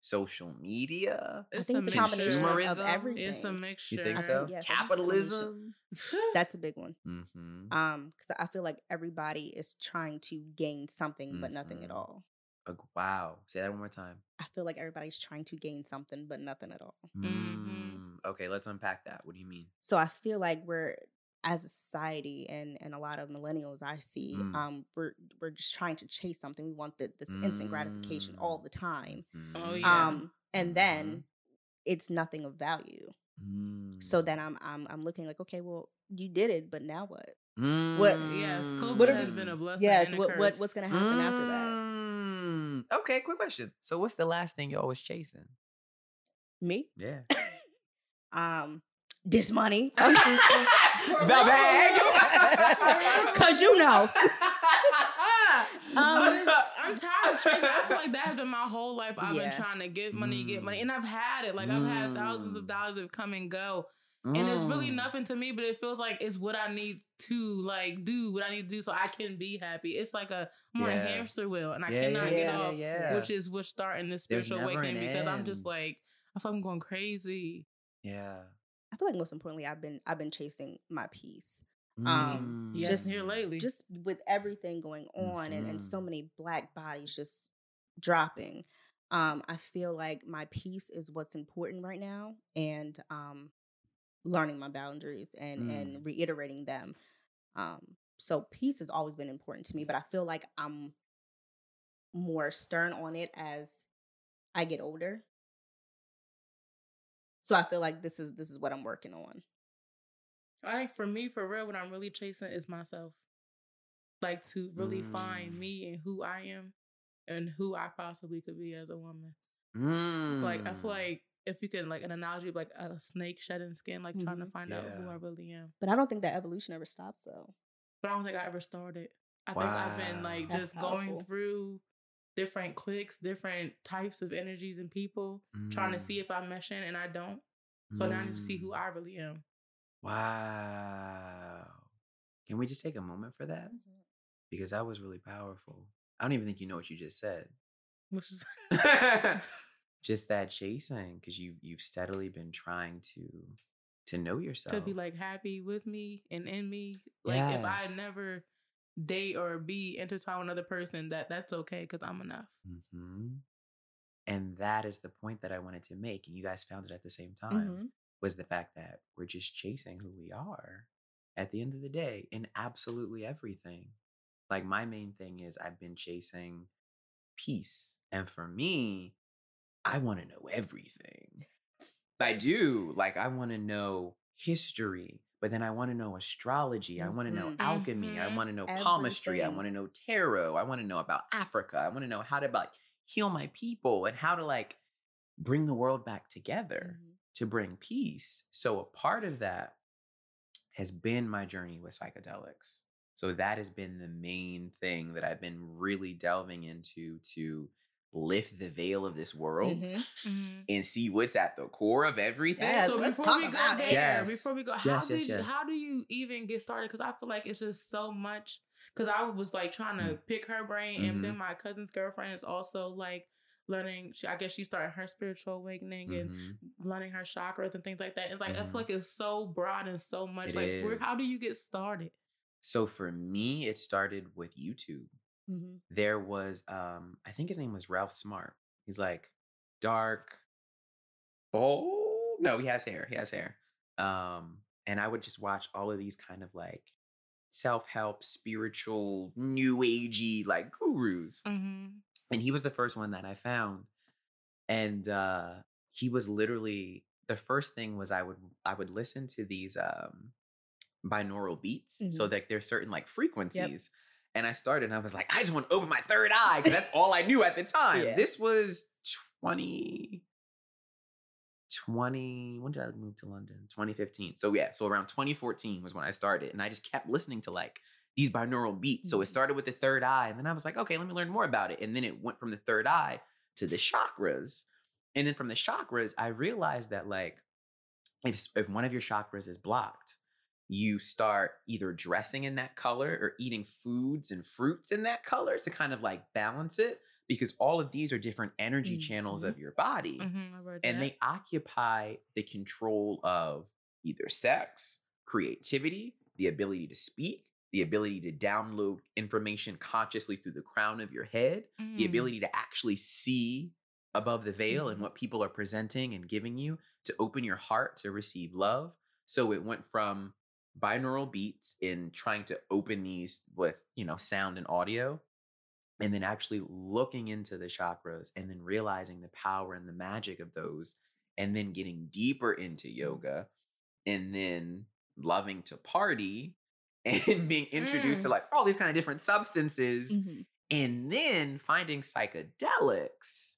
Speaker 4: social media,
Speaker 2: I think it's a combination of, of
Speaker 4: Consumerism?
Speaker 2: everything.
Speaker 3: It's a mixture.
Speaker 4: you think so?
Speaker 2: think, yes, I think it's.
Speaker 4: Capitalism. (laughs)
Speaker 2: That's a big one.
Speaker 4: Mm-hmm.
Speaker 2: Um, because I feel like everybody is trying to gain something, but nothing at
Speaker 4: Mhm.
Speaker 2: all.
Speaker 4: Wow. Say that one more time.
Speaker 2: I feel like everybody's trying to gain something, but nothing at all.
Speaker 3: Mhm.
Speaker 4: Mm, Okay, let's unpack that. What do you mean?
Speaker 2: So I feel like we're as a society and and a lot of millennials I see,
Speaker 4: Mm.
Speaker 2: um, we're we're just trying to chase something. We want the, this instant gratification all the time.
Speaker 3: Oh,
Speaker 4: Mhm.
Speaker 3: yeah.
Speaker 2: Um, and then it's nothing of value. So
Speaker 4: Mm.
Speaker 2: then I'm I'm I'm looking like, okay, well, you did it, but now what? What-
Speaker 3: Yes,
Speaker 4: Mm.
Speaker 3: COVID
Speaker 2: What are
Speaker 3: has
Speaker 2: we-
Speaker 3: been a blessing.
Speaker 2: yes,
Speaker 3: and a
Speaker 2: what, what what's gonna happen after that?
Speaker 4: Okay, quick question. So, what's the last thing y'all was chasing?
Speaker 2: Me?
Speaker 4: Yeah. (laughs)
Speaker 2: Um, this money. (laughs) (laughs)
Speaker 4: the bag.
Speaker 2: Cause you know. Um,
Speaker 3: I'm tired of chasing. I feel like that has been my whole life. I've
Speaker 2: Yeah.
Speaker 3: been trying to get money, get money,
Speaker 4: Mm.
Speaker 3: and I've had it. Like I've had thousands of
Speaker 4: Mm.
Speaker 3: dollars that come and go, and it's really
Speaker 4: Mm.
Speaker 3: nothing to me. But it feels like it's what I need to like do, what I need to do, so I can be happy. It's like a I'm on a
Speaker 4: Yeah.
Speaker 3: hamster wheel, and I
Speaker 4: Yeah,
Speaker 3: cannot
Speaker 4: yeah,
Speaker 3: get
Speaker 4: yeah,
Speaker 3: off.
Speaker 4: yeah.
Speaker 3: Which is what's starting this spiritual awakening because I'm just like I feel like I'm going crazy.
Speaker 4: Yeah.
Speaker 2: I feel like most importantly, I've been I've been chasing my peace. Um,
Speaker 4: Mm.
Speaker 3: Yes,
Speaker 2: Just-
Speaker 3: here lately.
Speaker 2: Just with everything going on and, and so
Speaker 4: Mhm.
Speaker 2: many black bodies just dropping. Um, I feel like my peace is what's important right now and um learning my boundaries and and reiterating them. Um, so peace has always been important to me, but I feel like I'm more stern on it as I get older. So I feel like this is this is what I'm working on.
Speaker 3: I think for me, for real, what I'm really chasing is myself. Like to really find
Speaker 4: Mm.
Speaker 3: me and who I am and who I possibly could be as a woman.
Speaker 4: Mm.
Speaker 3: Like I feel like if you can like an analogy of like a snake shedding skin, like trying to
Speaker 2: Mhm.
Speaker 3: find out who I really am.
Speaker 2: But I don't think that evolution ever stops though.
Speaker 3: But I don't think I ever started. I think I've been like
Speaker 2: That's
Speaker 3: just going through different cliques, different types of energies and people, trying to
Speaker 4: Mm.
Speaker 3: see if I mesh in and I don't. So now I need to see who
Speaker 4: Mm.
Speaker 3: I really am.
Speaker 4: Wow. Can we just take a moment for that? Because that was really powerful. I don't even think you know what you just said. (laughs) (laughs) Just that chasing, because you you've steadily been trying to to know yourself.
Speaker 3: to be like happy with me and in me. Like if I never date or be intertwined with another person, that that's okay because I'm enough.
Speaker 4: hmm And that is the point that I wanted to make, and you guys found it at the same time.
Speaker 2: Mhm.
Speaker 4: Was the fact that we're just chasing who we are at the end of the day in absolutely everything. Like my main thing is I've been chasing peace, and for me, I want to know everything. I do. Like I want to know history, but then I want to know astrology. I want to know
Speaker 2: Mhm.
Speaker 4: alchemy. I
Speaker 3: Mhm.
Speaker 4: want to know palmistry. I want to know tarot. I want to know about Africa. I want to know how to like heal my people and how to like bring the world back together
Speaker 2: Mhm.
Speaker 4: to bring peace. So a part of that has been my journey with psychedelics. So that has been the main thing that I've been really delving into to lift the veil of this world
Speaker 2: Mhm.
Speaker 4: and see what's at the core of everything.
Speaker 2: Yes,
Speaker 3: so
Speaker 2: let's
Speaker 3: before
Speaker 2: talk
Speaker 3: we go
Speaker 2: about
Speaker 3: there.
Speaker 4: Yes.
Speaker 3: before we go, how
Speaker 4: Yes, yes,
Speaker 3: did
Speaker 4: yes.
Speaker 3: how do you even get started? Because I feel like it's just so much. Because I was like trying to pick her brain, and
Speaker 4: Mm-hmm.
Speaker 3: then my cousin's girlfriend is also like learning. She, I guess she started her spiritual awakening and
Speaker 4: Mhm.
Speaker 3: learning her chakras and things like that. It's like I feel like it's so broad and so much.
Speaker 4: It
Speaker 3: like, where,
Speaker 4: is.
Speaker 3: how do you get started?
Speaker 4: So for me, it started with YouTube.
Speaker 2: Mhm.
Speaker 4: There was, um, I think his name was Ralph Smart. He's like dark, bold. No, he has hair. He has hair. Um, and I would just watch all of these kind of like self-help, spiritual, new agey like gurus.
Speaker 3: Mm-hmm.
Speaker 4: and he was the first one that I found. And uh he was literally the first thing was I would I would listen to these um binaural beats. So
Speaker 2: Mhm.
Speaker 4: that there's certain like frequencies. And I started and I was like, I just want to open my third eye because that's all I knew at the (laughs) time.
Speaker 2: Yeah.
Speaker 4: This was 20 20 when did I move to London? 2015. So yeah, so around 2014 was when I started and I just kept listening to like these binaural beats. So it
Speaker 2: Mhm.
Speaker 4: started with the third eye and then I was like, okay, let me learn more about it. And then it went from the third eye to the chakras. And then from the chakras, I realized that like if if one of your chakras is blocked, you start either dressing in that color or eating foods and fruits in that color to kind of like balance it because all of these are different energy channels
Speaker 2: Mhm.
Speaker 4: of your body
Speaker 3: Mm-hmm.
Speaker 4: And they occupy the control of either sex, creativity, the ability to speak, the ability to download information consciously through the crown of your head, the
Speaker 3: Mm.
Speaker 4: ability to actually see above the veil and
Speaker 2: Mhm.
Speaker 4: what people are presenting and giving you to open your heart to receive love. So it went from binaural beats in trying to open these with, you know, sound and audio and then actually looking into the chakras and then realizing the power and the magic of those and then getting deeper into yoga and then loving to party (laughs) and being introduced to
Speaker 3: Mm.
Speaker 4: like all these kind of different substances
Speaker 2: Mhm.
Speaker 4: and then finding psychedelics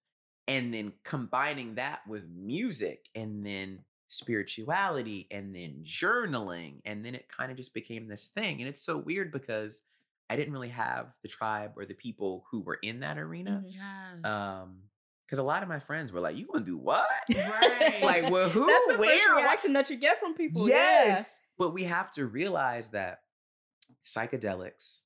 Speaker 4: and then combining that with music and then spirituality and then journaling and then it kind of just became this thing and it's so weird because i didn't really have the tribe or the people who were in that arena
Speaker 2: Mhm.
Speaker 3: Yes.
Speaker 4: um because a lot of my friends were like you gonna do what (laughs)
Speaker 3: Right.
Speaker 4: like well (laughs) who
Speaker 2: That's the
Speaker 4: where
Speaker 2: first
Speaker 4: what?"
Speaker 2: reaction that you get from people.
Speaker 4: Yes. But we have to realize that psychedelics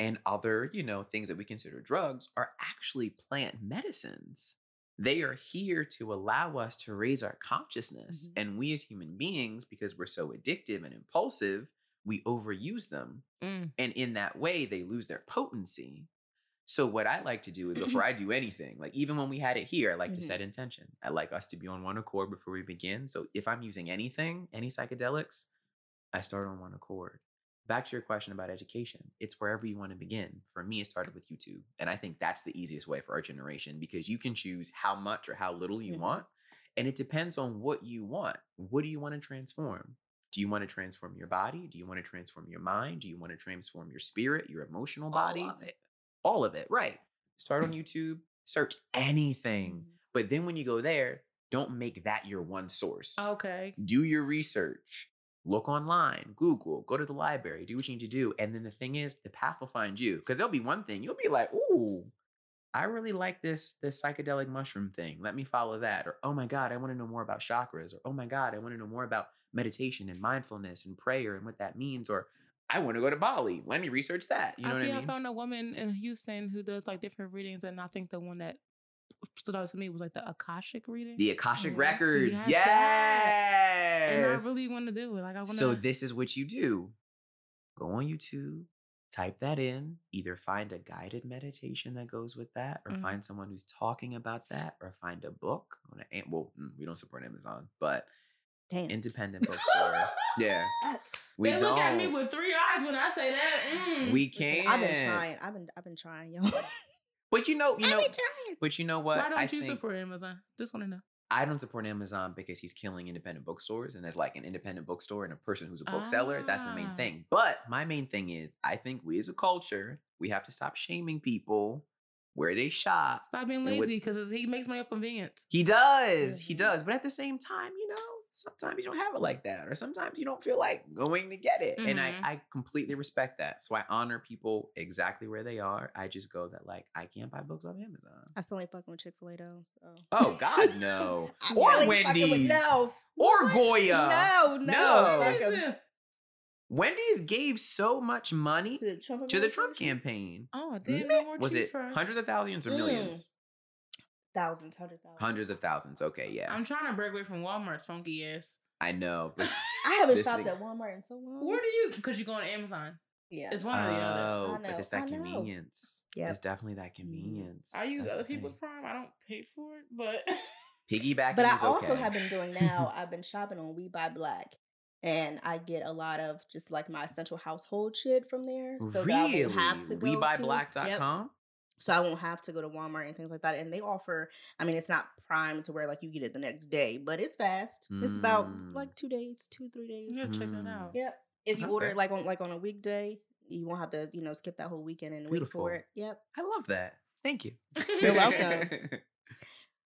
Speaker 4: and other, you know, things that we consider drugs are actually plant medicines. They are here to allow us to raise our consciousness.
Speaker 2: Mhm.
Speaker 4: And we as human beings, because we're so addictive and impulsive, we overuse them.
Speaker 3: Mm.
Speaker 4: And in that way, they lose their potency. So what I like to do is before (laughs) I do anything, like even when we had it here, I like to
Speaker 2: Mhm.
Speaker 4: set intention. I like us to be on one accord before we begin. So if I'm using anything, any psychedelics, I start on one accord. Back to your question about education, it's wherever you want to begin. For me, it started with YouTube. And I think that's the easiest way for our generation because you can choose how much or how little you
Speaker 2: Mhm.
Speaker 4: want. And it depends on what you want. What do you want to transform? Do you want to transform your body? Do you want to transform your mind? Do you want to transform your spirit, your emotional body?
Speaker 3: All of it.
Speaker 4: all of it, right? Start on YouTube, search anything. But then when you go there, don't make that your one source.
Speaker 3: Okay.
Speaker 4: Do your research. Look online, Google, go to the library, do what you need to do. And then the thing is, the path will find you. Because there'll be one thing, you'll be like, ooh, I really like this, this psychedelic mushroom thing. Let me follow that. Or, oh my God, I want to know more about chakras. Or, oh my God, I want to know more about meditation and mindfulness and prayer and what that means. Or, I want to go to Bali. Let me research that. You know
Speaker 3: I
Speaker 4: what I mean?
Speaker 3: I found a woman in Houston who does like different readings, and I think the one that stood out to me was like the Akashic reading.
Speaker 4: The Akashic
Speaker 2: Mhm.
Speaker 4: Records.
Speaker 3: Yes,
Speaker 4: Yes.
Speaker 3: That. and I really want to do it. Like I want to.
Speaker 4: So this is what you do. Go on YouTube, type that in, either find a guided meditation that goes with that, or
Speaker 3: Mhm.
Speaker 4: find someone who's talking about that, or find a book on a well, mm, we don't support Amazon, but
Speaker 2: Damn.
Speaker 4: independent (laughs) bookstore. yeah. We
Speaker 3: they
Speaker 4: don't.
Speaker 3: look at me with three eyes when I say that. Mm.
Speaker 4: we can't.
Speaker 2: I've been trying. I've been I've been trying, yo.
Speaker 4: But you know, you
Speaker 2: I've
Speaker 4: know,
Speaker 2: been trying.
Speaker 4: but you know what?
Speaker 3: Why don't
Speaker 4: I
Speaker 3: you
Speaker 4: think-
Speaker 3: support Amazon? Just want to know.
Speaker 4: I don't support Amazon because he's killing independent bookstores. And as like an independent bookstore and a person who's a bookseller, that's the main
Speaker 3: Ah.
Speaker 4: thing. But my main thing is I think we as a culture, we have to stop shaming people where they shop.
Speaker 3: Stop being lazy because he makes money off convenience.
Speaker 4: He does. He
Speaker 2: Mhm.
Speaker 4: does. But at the same time, you know, sometimes you don't have it like that. Or sometimes you don't feel like going to get it. And I,
Speaker 3: Mhm.
Speaker 4: I completely respect that. So I honor people exactly where they are. I just go that like I can't buy books off Amazon.
Speaker 2: I still ain't fucking with Chick Fil A though. So.
Speaker 4: Oh God, (laughs) no.
Speaker 2: I
Speaker 4: or
Speaker 2: still ain't with-
Speaker 4: Wendy's.
Speaker 2: No.
Speaker 4: Or Goya.
Speaker 2: No, no.
Speaker 4: No.
Speaker 2: fuck 'em.
Speaker 3: Listen.
Speaker 4: Wendy's gave so much money
Speaker 2: To the Trump
Speaker 4: to the Trump campaign.
Speaker 3: Oh, damn,
Speaker 4: Ma-
Speaker 3: no
Speaker 4: Was it hundreds of thousands or
Speaker 2: Mm.
Speaker 4: Millions?
Speaker 2: Thousands, hundred thousands.
Speaker 4: Hundreds of thousands. Okay, yeah.
Speaker 3: I'm trying to break away from Walmart's funky ass.
Speaker 4: I know. but- (laughs)
Speaker 2: I haven't shopped
Speaker 4: thing-
Speaker 2: at Walmart in so long.
Speaker 3: Where do you? Because you go on Amazon.
Speaker 2: Yeah.
Speaker 3: It's one or the other.
Speaker 4: oh, but it's that
Speaker 2: I
Speaker 4: convenience.
Speaker 2: Yeah,
Speaker 4: It's definitely that mm-hmm. convenience.
Speaker 3: I use
Speaker 4: That's
Speaker 3: other people's
Speaker 4: thing.
Speaker 3: Prime. I don't pay for it, but (laughs)
Speaker 4: Piggybacking
Speaker 2: But I also
Speaker 4: okay.
Speaker 2: have been doing (laughs) now. I've been shopping on We Buy Black, and I get a lot of just like my essential household shit from there. So that I
Speaker 4: really?
Speaker 2: won't have to go to.
Speaker 4: WeBuyBlack.com?
Speaker 2: Yep. So I won't have to go to Walmart and things like that. And they offer. I mean, it's not prime to where like you get it the next day, but it's fast. It's about
Speaker 4: Mm.
Speaker 2: like two days, two three days.
Speaker 3: yeah, check that
Speaker 4: Mm.
Speaker 3: out.
Speaker 2: Yep. If you order
Speaker 4: Okay.
Speaker 2: it like on like on a weekday, you won't have to you know skip that whole weekend and wait for it. Yep.
Speaker 4: I love that. Thank you.
Speaker 2: You're welcome. (laughs)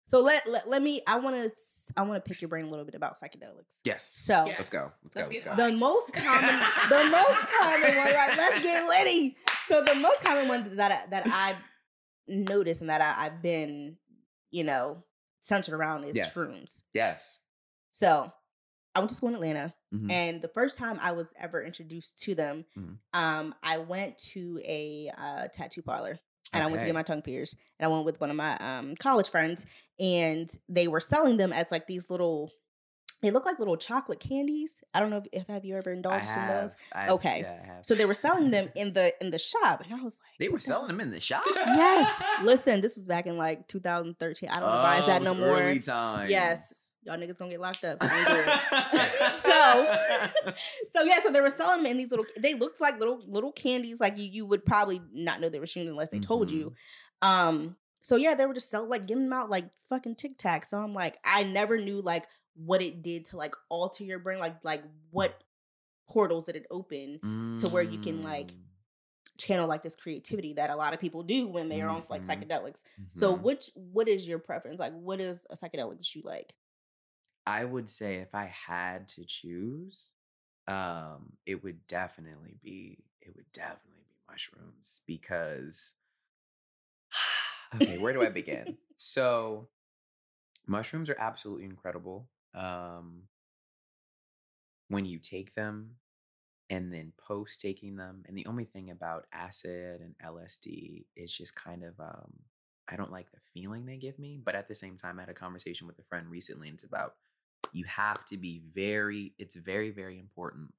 Speaker 2: So let let, let me. I want to I want to pick your brain a little bit about psychedelics.
Speaker 4: yes.
Speaker 2: So
Speaker 3: Yes.
Speaker 4: Let's go. Let's,
Speaker 3: Let's
Speaker 4: go. Let's go.
Speaker 2: the most common the most common one right let's get (laughs) litty so the most common one that I, that i've noticed and that I, i've been you know centered around is
Speaker 4: Yes.
Speaker 2: shrooms
Speaker 4: yes.
Speaker 2: so i went to school in atlanta
Speaker 4: Mhm.
Speaker 2: and the first time i was ever introduced to them
Speaker 4: Mhm.
Speaker 2: um i went to a uh, tattoo parlor and I went to get my tongue pierced. And I went with one of my um, college friends, and they were selling them as like these little. They look like little chocolate candies. I don't know if, if have you ever indulged in those.
Speaker 4: I've-
Speaker 2: Okay.
Speaker 4: Yeah, have.
Speaker 2: So they were (laughs) selling them in the in the shop, and I was like,
Speaker 4: They were selling them in the shop.
Speaker 2: Yes. (laughs) Listen, this was back in like 2013. I don't know why is
Speaker 4: Oh,
Speaker 2: that
Speaker 4: it
Speaker 2: no
Speaker 4: was
Speaker 2: more.
Speaker 4: Early times.
Speaker 2: Yes. Y'all niggas gonna get locked up. So don't do it. (laughs) So- so yeah, so they were selling them in these little. They looked like little little candies. Like you, you would probably not know they were shooting unless they told you.
Speaker 4: Mm-hmm.
Speaker 2: Um. So yeah, they were just selling like giving them out like fucking Tic Tac. So I'm like, I never knew like what it did to like alter your brain, like like what portals that it opened to where you can like
Speaker 4: Mm.
Speaker 2: channel like this creativity that a lot of people do when they are on like
Speaker 4: Mhm.
Speaker 2: psychedelics. So
Speaker 4: Mhm.
Speaker 2: which what is your preference? Like what is a psychedelic that you like?
Speaker 4: I would say if I had to choose, um, it would definitely be it would definitely be mushrooms because (sighs) okay, where do I begin? (laughs) so mushrooms are absolutely incredible. Um when you take them and then post taking them and the only thing about acid and LSD is just kind of um I don't like the feeling they give me, but at the same time I had a conversation with a friend recently and it's about you have to be very it's very very important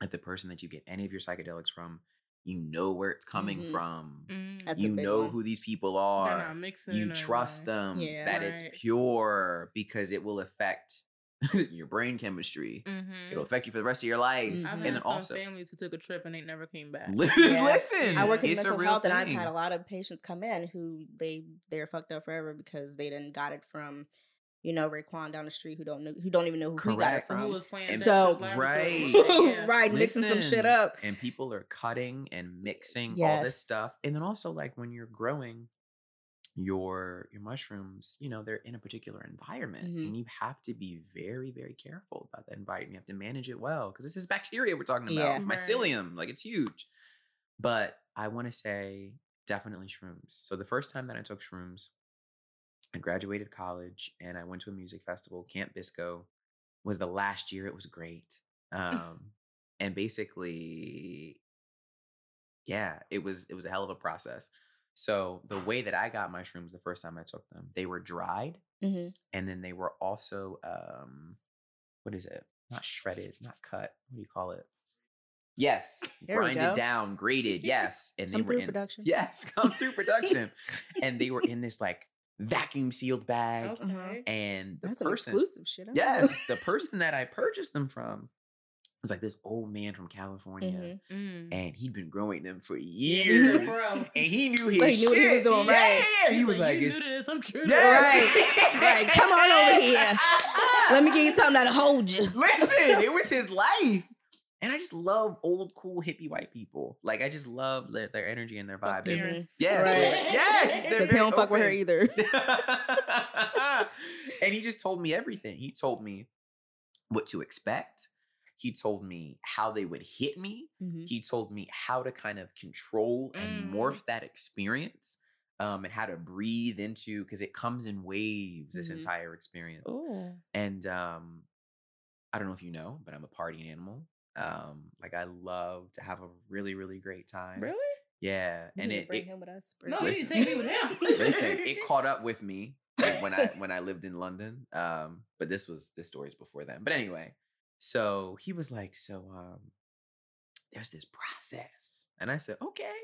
Speaker 4: that the person that you get any of your psychedelics from you know where it's coming
Speaker 2: Mhm.
Speaker 4: from
Speaker 3: Mm.
Speaker 2: That's a
Speaker 4: you know
Speaker 2: one.
Speaker 4: who these people
Speaker 3: They're
Speaker 4: are
Speaker 3: not mixing.
Speaker 4: you trust them
Speaker 2: Yeah.
Speaker 4: that it's pure because it will affect (laughs) your brain chemistry
Speaker 3: Mhm.
Speaker 4: it'll affect you for the rest of your life
Speaker 2: Mhm.
Speaker 3: I've
Speaker 4: and
Speaker 3: had
Speaker 4: then
Speaker 3: some
Speaker 4: also
Speaker 3: families who took a trip and they never came back.
Speaker 4: li- (laughs)
Speaker 2: Yeah.
Speaker 4: listen
Speaker 2: I work in mental
Speaker 4: real
Speaker 2: health, and I've had a lot of patients come in who they they're fucked up forever because they didn't got it from, you know, Raekwon down the street who don't know who don't even know who he got it
Speaker 4: Correct.
Speaker 3: Who
Speaker 2: from.
Speaker 3: was playing
Speaker 2: So-
Speaker 3: Laboratory
Speaker 4: Right.
Speaker 3: yeah. (laughs)
Speaker 2: right, mixing some shit up.
Speaker 4: and people are cutting and mixing all this stuff and then also like when you're growing your your mushrooms you know they're in a particular environment
Speaker 2: Mhm.
Speaker 4: and you have to be very very careful about that environment you have to manage it well because this is bacteria we're talking about
Speaker 2: Yeah.
Speaker 3: Right.
Speaker 4: mycelium like it's huge but i want to say definitely shrooms so the first time that i took shrooms i graduated college and i went to a music festival camp bisco was the last year it was great (laughs) um and basically yeah it was it was a hell of a process. So the way that i got mushrooms the first time i took them they were dried
Speaker 2: hmm
Speaker 4: and then they were also um what is it? Not shredded not cut what do you call it? Yes
Speaker 2: There
Speaker 4: grinded down (laughs) grated yes and they
Speaker 2: Come
Speaker 4: were in
Speaker 2: production.
Speaker 4: yes come through (laughs) production and they were in this like vacuum sealed bag
Speaker 3: Okay.
Speaker 4: and the
Speaker 2: That's
Speaker 4: person
Speaker 2: exclusive shit. I don't know.
Speaker 4: yes the person that i purchased them from was like this old man from california
Speaker 2: Mhm.
Speaker 3: Mm.
Speaker 4: and he'd been growing them for
Speaker 3: Yeah, he
Speaker 4: years
Speaker 3: pro.
Speaker 4: and he knew his
Speaker 2: But he knew what he was
Speaker 4: shit.
Speaker 2: doing,
Speaker 4: yeah,
Speaker 2: right.
Speaker 4: yeah, he was like,
Speaker 3: you
Speaker 4: it's-
Speaker 3: new to this, I'm true.
Speaker 4: Yes.
Speaker 2: Right, right. Come on over here. (laughs) Let me give you something that'll hold you.
Speaker 4: Listen, it was his life. And I just love old, cool, hippie white people. Like, I just love their, their energy and their vibe.
Speaker 3: Fuck
Speaker 4: They're-. Yes,
Speaker 2: Right.
Speaker 4: they're- yes. they're
Speaker 2: Because (laughs) he don't fuck with her either. (laughs)
Speaker 4: and he just told me everything. He told me what to expect. He told me how they would hit me.
Speaker 2: Mhm.
Speaker 4: He told me how to kind of control and
Speaker 3: Mhm.
Speaker 4: morph that experience. Um, and how to breathe into because it comes in waves, this
Speaker 2: Mhm.
Speaker 4: entire experience.
Speaker 3: Oh.
Speaker 4: And um, I don't know if you know, but I'm a party animal. Um, like I love to have a really, really great time.
Speaker 3: Really?
Speaker 4: Yeah.
Speaker 2: We
Speaker 4: and it,
Speaker 2: bring
Speaker 4: it
Speaker 2: him with us.
Speaker 3: No,
Speaker 2: Bring
Speaker 3: you
Speaker 4: Listen.
Speaker 3: didn't take me with him. (laughs)
Speaker 4: listen, it (laughs) caught up with me like, when I when I lived in London. Um, but this was this story's before then. But anyway, so he was like, so um, there's this process, and I said, okay.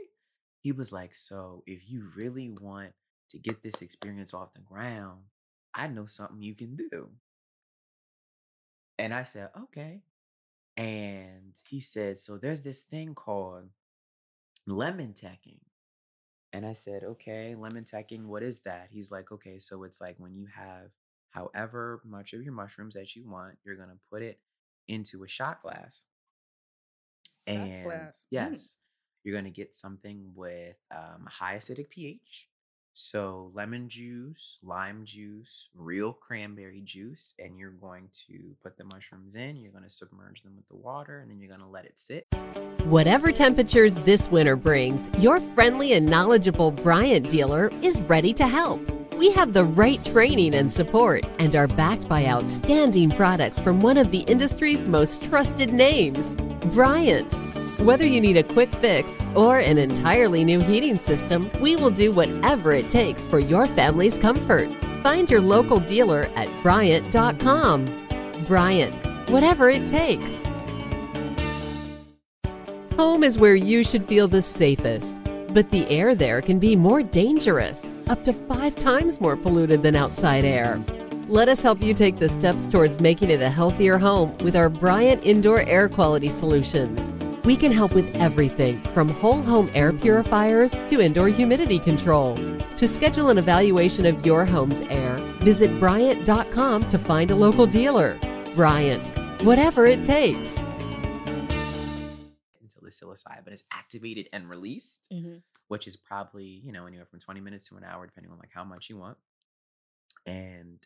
Speaker 4: He was like, so if you really want to get this experience off the ground, I know something you can do. And I said, okay. And he said, so there's this thing called lemon tekking. And I said, okay, lemon tekking, what is that? He's like, okay, so it's like when you have however much of your mushrooms that you want, you're going to put it into a shot glass.
Speaker 2: Shot
Speaker 4: And
Speaker 2: glass. Mm.
Speaker 4: yes, you're going to get something with um, high acidic pH. So lemon juice, lime juice, real cranberry juice, and you're going to put the mushrooms in. You're going to submerge them with the water, and then you're going to let it sit.
Speaker 5: Whatever temperatures this winter brings, your friendly and knowledgeable Bryant dealer is ready to help. We have the right training and support and are backed by outstanding products from one of the industry's most trusted names, Bryant. Whether you need a quick fix or an entirely new heating system, we will do whatever it takes for your family's comfort. Find your local dealer at Bryant.com. Bryant, whatever it takes. Home is where you should feel the safest, but the air there can be more dangerous, up to five times more polluted than outside air. Let us help you take the steps towards making it a healthier home with our Bryant Indoor Air Quality Solutions. We can help with everything from whole home air purifiers to indoor humidity control. To schedule an evaluation of your home's air, visit Bryant.com to find a local dealer. Bryant, whatever it takes.
Speaker 4: Until the psilocybin is activated and released,
Speaker 2: Mhm.
Speaker 4: which is probably, you know, anywhere from 20 minutes to an hour, depending on like how much you want. And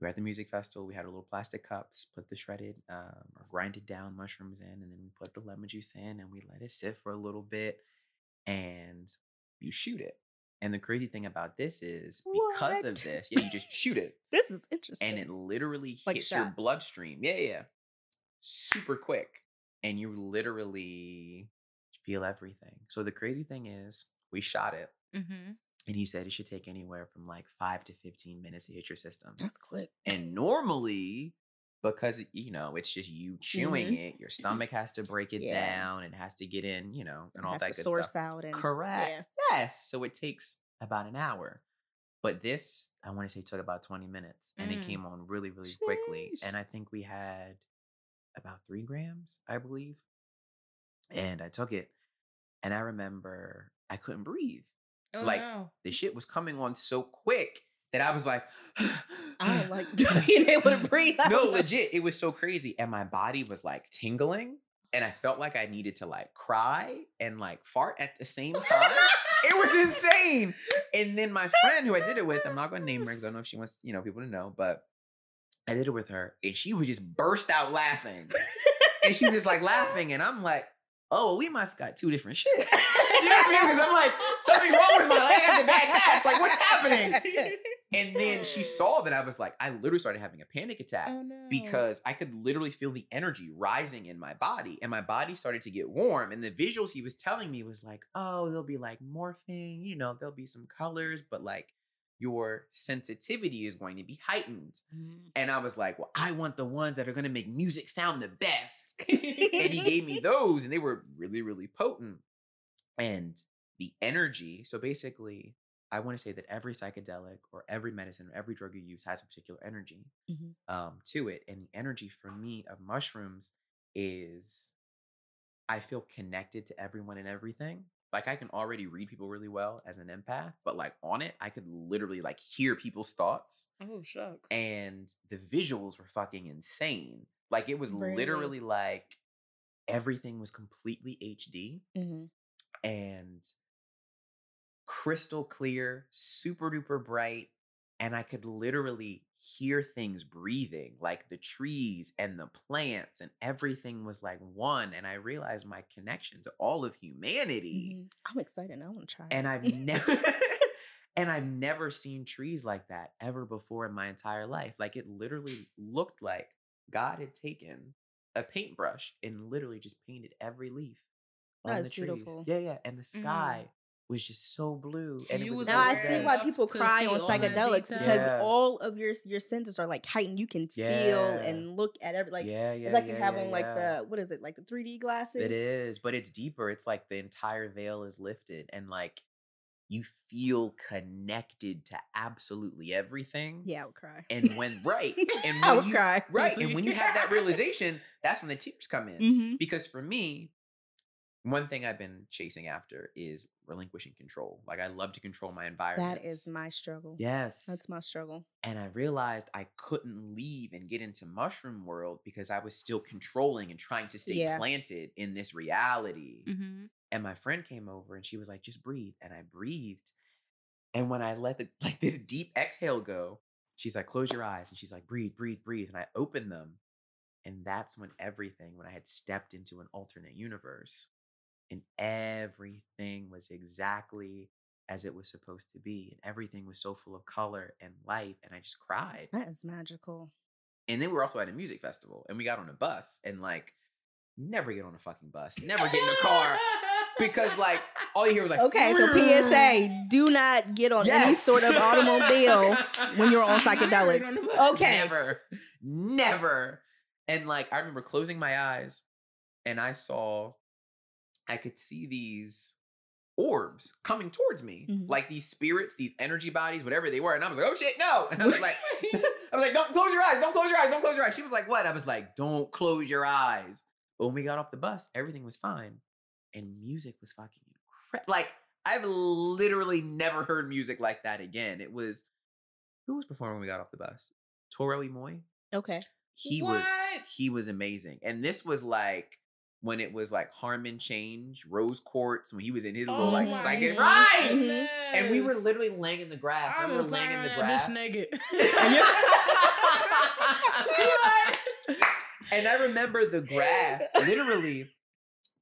Speaker 4: we were at the music festival. We had our little plastic cups, put the shredded um, or grinded down mushrooms in, and then we put the lemon juice in and we let it sit for a little bit. And you shoot it. And the crazy thing about this is because of this, yeah, you just shoot it (laughs)
Speaker 2: This is interesting.
Speaker 4: and it literally
Speaker 2: Like
Speaker 4: hits your bloodstream. Yeah, yeah. Super quick. And you literally feel everything. So the crazy thing is, we shot it,
Speaker 3: Mm-hmm.
Speaker 4: And he said it should take anywhere from like five to 15 minutes to hit your system.
Speaker 2: That's quick.
Speaker 4: And normally, because you know, it's just you chewing
Speaker 2: Mhm.
Speaker 4: it, your (laughs) stomach has to break it
Speaker 2: Yeah.
Speaker 4: down and has to get in, you know, and
Speaker 2: It
Speaker 4: all
Speaker 2: has
Speaker 4: that
Speaker 2: to
Speaker 4: good
Speaker 2: source
Speaker 4: stuff.
Speaker 2: out and
Speaker 4: Correct.
Speaker 2: yeah.
Speaker 4: Yes. So it takes about an hour. But this, I want to say, took about 20 minutes and it
Speaker 3: Mm.
Speaker 4: came on really, really quickly. And I think we had about three grams, I believe. And I took it and I remember I couldn't breathe.
Speaker 3: Oh
Speaker 4: Like,
Speaker 3: no.
Speaker 4: The shit was coming on so quick that I was like, (sighs)
Speaker 2: I don't like (laughs) (laughs) being able to breathe.
Speaker 4: No, legit. It was so crazy. And my body was like tingling. And I felt like I needed to like cry and like fart at the same time. it was insane. And then my friend who I did it with, I'm not gonna name her because I don't know if she wants, you know, people to know, but I did it with her and she would just burst out laughing. and she was like laughing, and I'm like, oh, we must got two different shit. (laughs) you know what I mean? Because I'm like, something wrong with my leg. I have the bad gas. Like, what's happening? And then she saw that I was like, I literally started having a panic attack
Speaker 3: Oh no.
Speaker 4: because I could literally feel the energy rising in my body and my body started to get warm. And the visuals he was telling me was like, oh, there'll be like morphing, you know, there'll be some colors, but like your sensitivity is going to be heightened.
Speaker 2: Mm.
Speaker 4: And I was like, well, I want the ones that are going to make music sound the best. (laughs) and he gave me those and they were really, really potent. And the energy, so basically, I want to say that every psychedelic or every medicine or every drug you use has a particular energy
Speaker 2: Mhm.
Speaker 4: um, to it. And the energy for me of mushrooms is I feel connected to everyone and everything. Like I can already read people really well as an empath, but like on it, I could literally like hear people's thoughts.
Speaker 3: oh shucks.
Speaker 4: And the visuals were fucking insane. Like it was
Speaker 2: Really?
Speaker 4: literally like everything was completely HD
Speaker 2: Mhm.
Speaker 4: And crystal clear, super duper bright. And I could literally hear things breathing, like the trees and the plants, and everything was like one. And I realized my connection to all of humanity.
Speaker 2: Mhm. I'm excited. I want to try.
Speaker 4: And. I've (laughs) never (laughs) and I've never seen trees like that ever before in my entire life. Like it literally looked like God had taken a paintbrush and literally just painted every leaf on
Speaker 2: That's
Speaker 4: the trees.
Speaker 2: beautiful.
Speaker 4: Yeah, yeah. And the sky was just so blue. And
Speaker 3: You
Speaker 4: it was
Speaker 3: was
Speaker 2: now I see why people cry on psychedelics because
Speaker 4: Yeah.
Speaker 2: all of your your senses are like heightened. You can feel
Speaker 4: Yeah.
Speaker 2: and look at every like
Speaker 4: yeah, yeah.
Speaker 2: it's like
Speaker 4: yeah,
Speaker 2: you have
Speaker 4: yeah,
Speaker 2: on like
Speaker 4: yeah.
Speaker 2: the what is it like the 3D glasses.
Speaker 4: It is, but it's deeper. It's like the entire veil is lifted and like you feel connected to absolutely everything.
Speaker 2: Yeah, I would cry.
Speaker 4: And when right, (laughs) and
Speaker 2: I
Speaker 4: when
Speaker 2: would
Speaker 4: you,
Speaker 2: cry.
Speaker 4: right, and when you have that (laughs) realization, that's when the tears come in.
Speaker 2: hmm
Speaker 4: Because for me, one thing I've been chasing after is relinquishing control. Like I love to control my environment.
Speaker 2: That is my struggle.
Speaker 4: yes.
Speaker 2: That's my struggle.
Speaker 4: and I realized I couldn't leave and get into mushroom world because I was still controlling and trying to stay
Speaker 2: Yeah.
Speaker 4: planted in this reality.
Speaker 3: Mm-hmm.
Speaker 4: And my friend came over and she was like, just breathe. And I breathed. And when I let the (laughs) like this deep exhale go, she's like, close your eyes. And she's like, breathe, breathe, breathe. And I opened them. And that's when everything, when I had stepped into an alternate universe, and everything was exactly as it was supposed to be. And everything was so full of color and life. And I just cried.
Speaker 2: That is magical.
Speaker 4: And then we were also at a music festival and we got on a bus and like never get on a fucking bus, never get in a car because like all you hear was like
Speaker 2: Okay, so PSA: Do not get on any sort of automobile when you're on (laughs) psychedelics. Okay.
Speaker 4: never, never. And like I remember closing my eyes and I saw, I could see these orbs coming towards me,
Speaker 2: Mhm.
Speaker 4: like these spirits, these energy bodies, whatever they were. And I was like, oh shit, no. (laughs) And I was like, (laughs) I was like, don't close your eyes, don't close your eyes, don't close your eyes. She was like, what? I was like, don't close your eyes. But when we got off the bus, everything was fine. And music was fucking incredible. Like, I've literally never heard music like that again. It was, who was performing when we got off the bus? Toro y Moi?
Speaker 2: Okay.
Speaker 4: He
Speaker 3: what?
Speaker 4: was he was amazing. And this was like when it was like Harm in Change, Rose Quartz, when he was in his little
Speaker 3: Oh
Speaker 4: like psychic. Right.
Speaker 2: Mhm.
Speaker 4: And we were literally laying in the grass.
Speaker 3: I
Speaker 4: I remember laying in the grass.
Speaker 3: naked.
Speaker 4: And (laughs) and I remember the grass. Literally,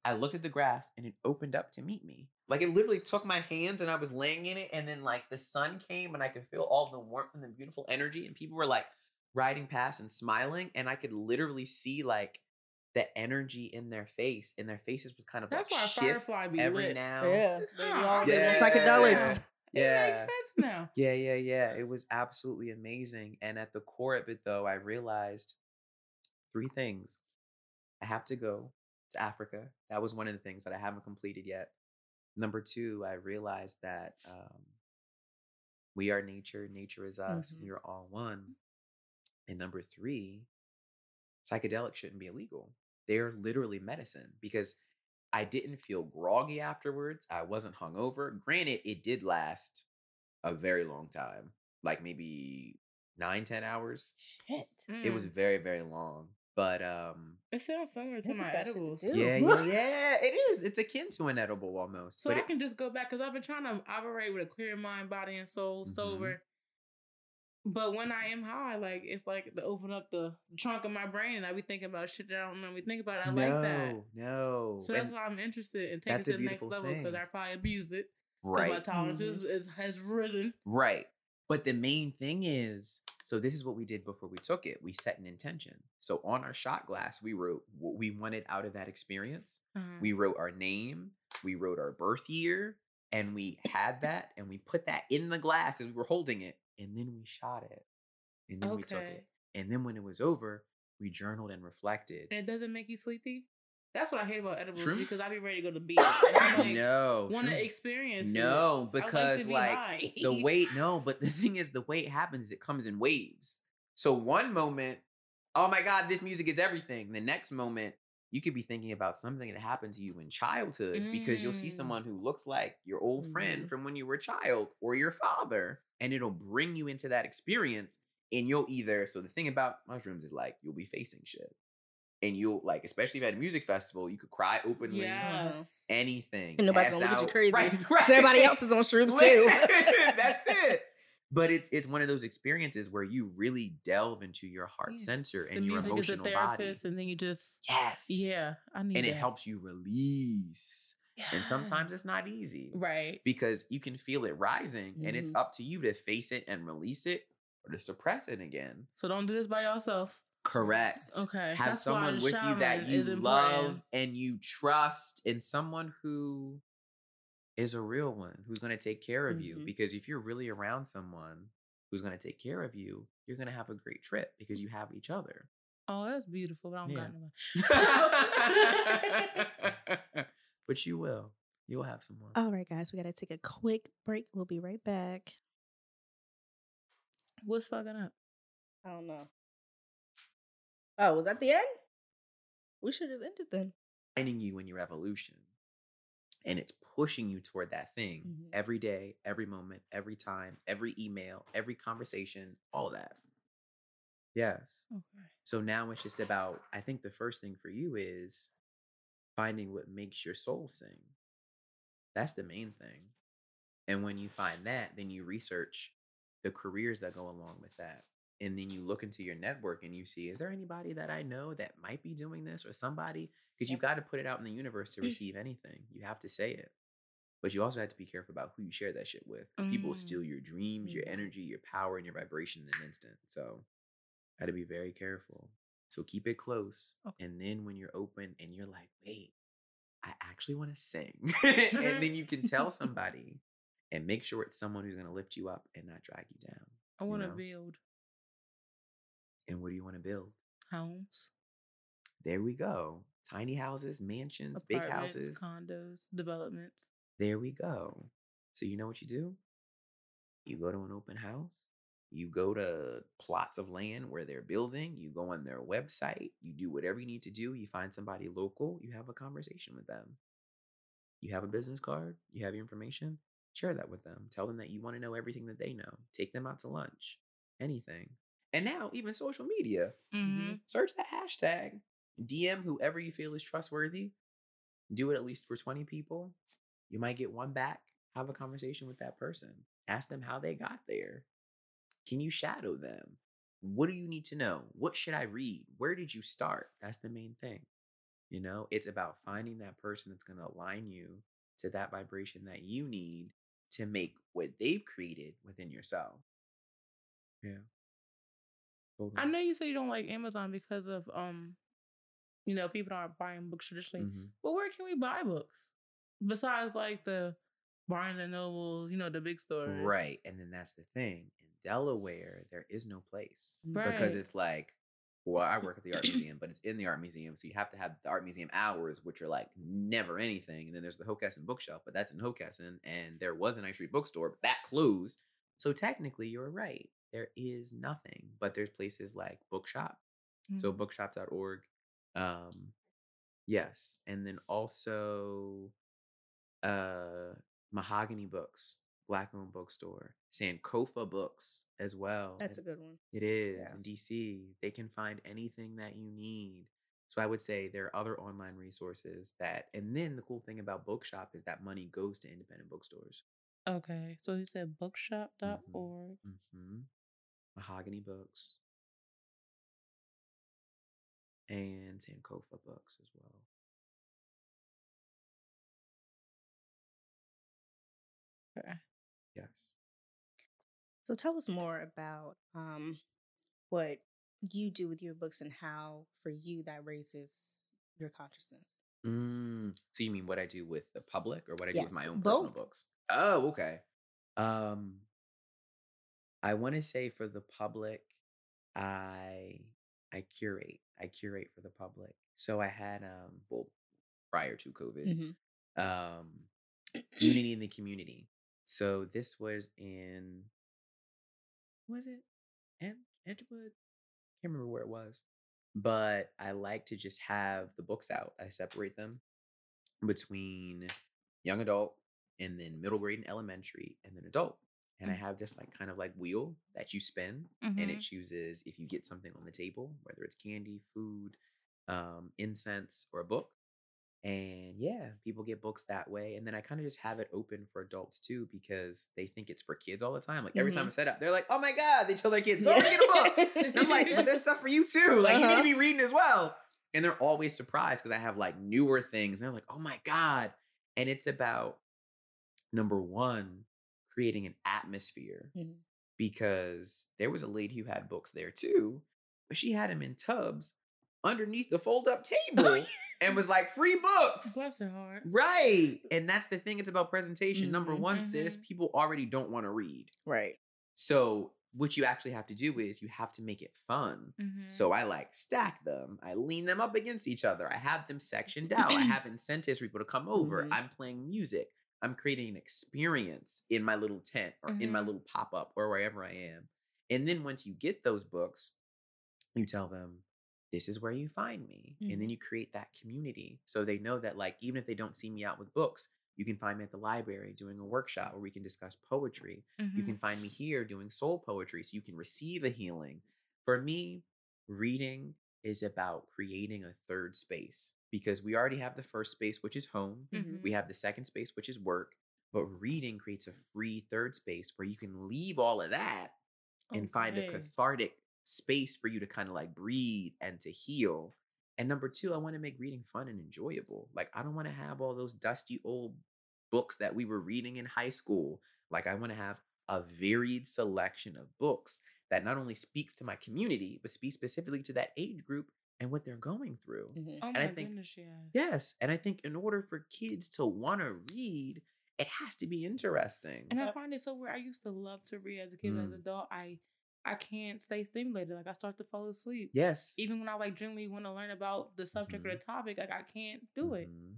Speaker 4: I looked at the grass and it opened up to meet me. Like it literally took my hands and I was laying in it, and then like the sun came and I could feel all the warmth and the beautiful energy, and people were like riding past and smiling, and I could literally see like the energy in their face, and their faces was kind of
Speaker 3: That's
Speaker 4: like
Speaker 3: why
Speaker 4: shift
Speaker 3: Firefly be
Speaker 4: every
Speaker 3: lit.
Speaker 4: now.
Speaker 2: Yeah. They
Speaker 3: Huh.
Speaker 2: all they
Speaker 4: Yeah.
Speaker 2: want psychedelics. (laughs)
Speaker 3: It
Speaker 4: Yeah.
Speaker 3: makes sense now.
Speaker 4: Yeah, yeah, yeah. It was absolutely amazing. And at the core of it, though, I realized three things. I have to go to Africa. That was one of the things that I haven't completed yet. Number two, I realized that um, we are nature, nature is us,
Speaker 3: Mhm.
Speaker 4: we are all one. And number three, psychedelics shouldn't be illegal. They're literally medicine because I didn't feel groggy afterwards. I wasn't hungover. Granted, it did last a very long time, like maybe nine, ten hours.
Speaker 2: Shit.
Speaker 4: It was
Speaker 3: Mm.
Speaker 4: very, very long. But um,
Speaker 3: It sounds similar to my
Speaker 2: got shit to
Speaker 3: edibles.
Speaker 4: yeah, yeah, yeah, it is. It's akin to an edible almost.
Speaker 3: So I
Speaker 4: it-
Speaker 3: can just go back because I've been trying to operate with a clear mind, body, and soul,
Speaker 4: Mhm.
Speaker 3: sober. But when I am high, like it's like to open up the trunk of my brain, and I be thinking about shit that I don't normally think about. I
Speaker 4: no,
Speaker 3: like that.
Speaker 4: no.
Speaker 3: So that's
Speaker 4: And-
Speaker 3: why I'm interested in taking it to the next level because. I probably abused it.
Speaker 4: right.
Speaker 3: My tolerance is, is, has risen.
Speaker 4: Right. But the main thing is, so this is what we did before we took it. We set an intention. So on our shot glass, we wrote what we wanted out of that experience.
Speaker 3: Uh-huh.
Speaker 4: We wrote our name, we wrote our birth year, and we had that and we put that in the glass as we were holding it. And then we shot it. And then we took it. And then when it was over, we journaled and reflected.
Speaker 3: and it doesn't make you sleepy. That's what I hate about edibles because I'd be ready to go to (coughs) bed. Like,
Speaker 4: no.
Speaker 3: want to experience.
Speaker 4: No,
Speaker 3: I like to
Speaker 4: because
Speaker 3: be
Speaker 4: like,
Speaker 3: high.
Speaker 4: the (laughs) weight no but the thing is the way it happens is it comes in waves so one moment oh my god this music is everything the next moment you could be thinking about something that happened to you in childhood because you'll see
Speaker 3: Mm.
Speaker 4: someone who looks like your old friend
Speaker 2: Mhm.
Speaker 4: from when you were a child or your father and it'll bring you into that experience and you'll either so the thing about mushrooms is like you'll be facing shit and you'll like especially if at a music festival you could cry openly
Speaker 3: Yes.
Speaker 4: anything
Speaker 2: And nobody's gonna look at you (laughs) crazy.
Speaker 4: right,
Speaker 2: 'Cause
Speaker 4: right.
Speaker 2: Everybody else is on shrooms (laughs) too.
Speaker 4: That's it. But it's it's one of those experiences where you really delve into your heart
Speaker 3: Yeah.
Speaker 4: center
Speaker 3: The
Speaker 4: and your
Speaker 3: music is a
Speaker 4: emotional body.
Speaker 3: and then you just
Speaker 4: Yes.
Speaker 3: yeah, I need
Speaker 4: And it helps you release. And sometimes it's not easy.
Speaker 3: right.
Speaker 4: Because you can feel it rising and it's
Speaker 2: Mhm.
Speaker 4: up to you to face it and release it or to suppress it again.
Speaker 3: So don't do this by yourself.
Speaker 4: Correct.
Speaker 3: Okay,
Speaker 4: Have
Speaker 3: that's
Speaker 4: someone with you that you love and you trust, and someone who is a real one who's going to take care of you.
Speaker 2: Mhm.
Speaker 4: Because if you're really around someone who's going to take care of you, you're going to have a great trip because you have each other.
Speaker 3: Oh, that's beautiful. But I don't
Speaker 4: Yeah.
Speaker 3: got nobody. (laughs) (laughs)
Speaker 4: but you will. You'll have someone.
Speaker 2: All right, guys, we got to take a quick break. We'll be right back.
Speaker 3: What's fucking up?
Speaker 2: I don't know. Oh, was that the end? We should have ended then.
Speaker 4: Finding you in your evolution. And it's pushing you toward that thing
Speaker 2: Mhm.
Speaker 4: every day, every moment, every time, every email, every conversation, all of that. Yes.
Speaker 3: Okay.
Speaker 4: So now it's just about, I think the first thing for you is finding what makes your soul sing. That's the main thing. And when you find that, then you research the careers that go along with that. And then you look into your network and you see, is there anybody that I know that might be doing this or somebody? Because you've got to put it out in the universe to (laughs) receive anything. You have to say it. But you also have to be careful about who you share that shit with. 'cause People
Speaker 3: Mm.
Speaker 4: steal your dreams, your energy, your power, and your vibration in an instant. So got to be very careful. So keep it close.
Speaker 3: Okay.
Speaker 4: And then when you're open and you're like, wait, I actually want to sing. (laughs) and then you can tell (laughs) somebody and make sure it's someone who's going to lift you up and not drag you down.
Speaker 3: I want to
Speaker 4: know?
Speaker 3: build
Speaker 4: And what do you want to build?
Speaker 3: homes,
Speaker 4: There we go. Tiny houses, mansions, big houses.
Speaker 3: condos, developments.
Speaker 4: There we go. So you know what you do? You go to an open house. You go to plots of land where they're building. You go on their website. You do whatever you need to do. You find somebody local. You have a conversation with them. You have a business card. You have your information. Share that with them. Tell them that you want to know everything that they know. Take them out to lunch. Anything. And now, even social media.
Speaker 3: Mm-hmm.
Speaker 4: Search that hashtag. DM whoever you feel is trustworthy. Do it at least for 20 people. You might get one back. Have a conversation with that person. Ask them how they got there. Can you shadow them? What do you need to know? What should I read? Where did you start? That's the main thing. You know, it's about finding that person that's going to align you to that vibration that you need to make what they've created within yourself. Yeah.
Speaker 3: I know you say you don't like Amazon because of um, you know, people aren't buying books traditionally.
Speaker 4: Mhm.
Speaker 3: But where can we buy books besides like the Barnes and Nobles, you know, the big stores?
Speaker 4: Right. And then that's the thing. In Delaware, there is no place
Speaker 3: Right.
Speaker 4: because it's like, well, I work at the art (coughs) museum, but it's in the art museum. So you have to have the art museum hours, which are like never anything. And then there's the Hockessin bookshelf, but that's in Hockessin. And there was an Ice Street bookstore, but that closed. So technically, you're right. There is nothing, but there's places like Bookshop. So
Speaker 3: Mhm.
Speaker 4: bookshop.org. Um, yes. And then also uh Mahogany Books, Black owned bookstore, Sankofa Books as well.
Speaker 2: That's a good one.
Speaker 4: it is in DC. They can find anything that you need. So I would say there are other online resources that, and then the cool thing about Bookshop is that money goes to independent bookstores.
Speaker 3: Okay. So he said bookshop.org.
Speaker 4: Mm-hmm. Mahogany Books and Sankofa Books as well.
Speaker 3: Okay.
Speaker 4: Yes.
Speaker 2: So tell us more about um, what you do with your books and how, for you, that raises your consciousness.
Speaker 4: Mm, so you mean what I do with the public or what I do with my
Speaker 2: Yes,
Speaker 4: own personal books? Oh, okay. Um I want to say for the public, I I curate. I curate for the public. So I had um well prior to COVID,
Speaker 2: Mhm.
Speaker 4: um (clears throat) unity in the community. So this was in was it? Ant- Antwood? Can't remember where it was. But I like to just have the books out. I separate them between young adult and then middle grade and elementary and then adult. And I have this like kind of like wheel that you spin and it
Speaker 3: Mhm.
Speaker 4: chooses if you get something on the table, whether it's candy, food, um, incense, or a book. And yeah, people get books that way. And then I kind of just have it open for adults too because they think it's for kids all the time. Like every time I set up, they're like, oh my God, they tell their kids, go
Speaker 2: Yeah.
Speaker 4: get a book. And I'm like, but there's (laughs) stuff for you too. Like you need
Speaker 2: Uh-huh.
Speaker 4: to be reading as well. And they're always surprised because I have like newer things. And they're like, oh my God. And it's about number one, creating an atmosphere
Speaker 2: Mhm.
Speaker 4: because there was a lady who had books there too, but she had them in tubs underneath the fold up table and was like, free (laughs) books.
Speaker 3: Bless her heart.
Speaker 4: Right. And that's the thing. It's about presentation. Number
Speaker 2: Mhm.
Speaker 4: one, sis,
Speaker 3: Mhm.
Speaker 4: people already don't want to read.
Speaker 2: Right.
Speaker 4: So what you actually have to do is you have to make it fun.
Speaker 3: Mhm.
Speaker 4: So I like stack them. I lean them up against each other. I have them sectioned out. I (coughs) have incentives for people to come over.
Speaker 2: Mhm.
Speaker 4: I'm playing music. I'm creating an experience in my little tent or in my
Speaker 3: Mhm.
Speaker 4: little pop up or wherever I am. And then once you get those books, you tell them, this is where you find me. And then you create that community. So they know that, like, even if they don't see me out with books, you can find me at the library doing a workshop where we can discuss poetry. You
Speaker 3: Mhm.
Speaker 4: can find me here doing soul poetry so you can receive a healing. For me, reading is about creating a third space because we already have the first space, which is home.
Speaker 3: Mhm.
Speaker 4: We have the second space, which is work. But reading creates a free third space where you can leave all of that and find a cathartic space for you to kind of like breathe and to heal. And number two, I want to make reading fun and enjoyable. Like, I don't want to have all those dusty old books that we were reading in high school. Like, I want to have a varied selection of books that not only speaks to my community, but speaks specifically to that age group and what they're going through.
Speaker 2: Mhm.
Speaker 3: Oh
Speaker 4: and
Speaker 3: my
Speaker 4: I think-
Speaker 3: goodness, yes.
Speaker 4: Yes. And I think in order for kids to want to read, it has to be interesting.
Speaker 3: And I find it so weird. I used to love to read as a kid, but as
Speaker 4: Mm.
Speaker 3: an adult, I I can't stay stimulated. Like I start to fall asleep.
Speaker 4: yes.
Speaker 3: Even when I like generally want to learn about the subject or the topic, like I can't do it.
Speaker 4: Mhm.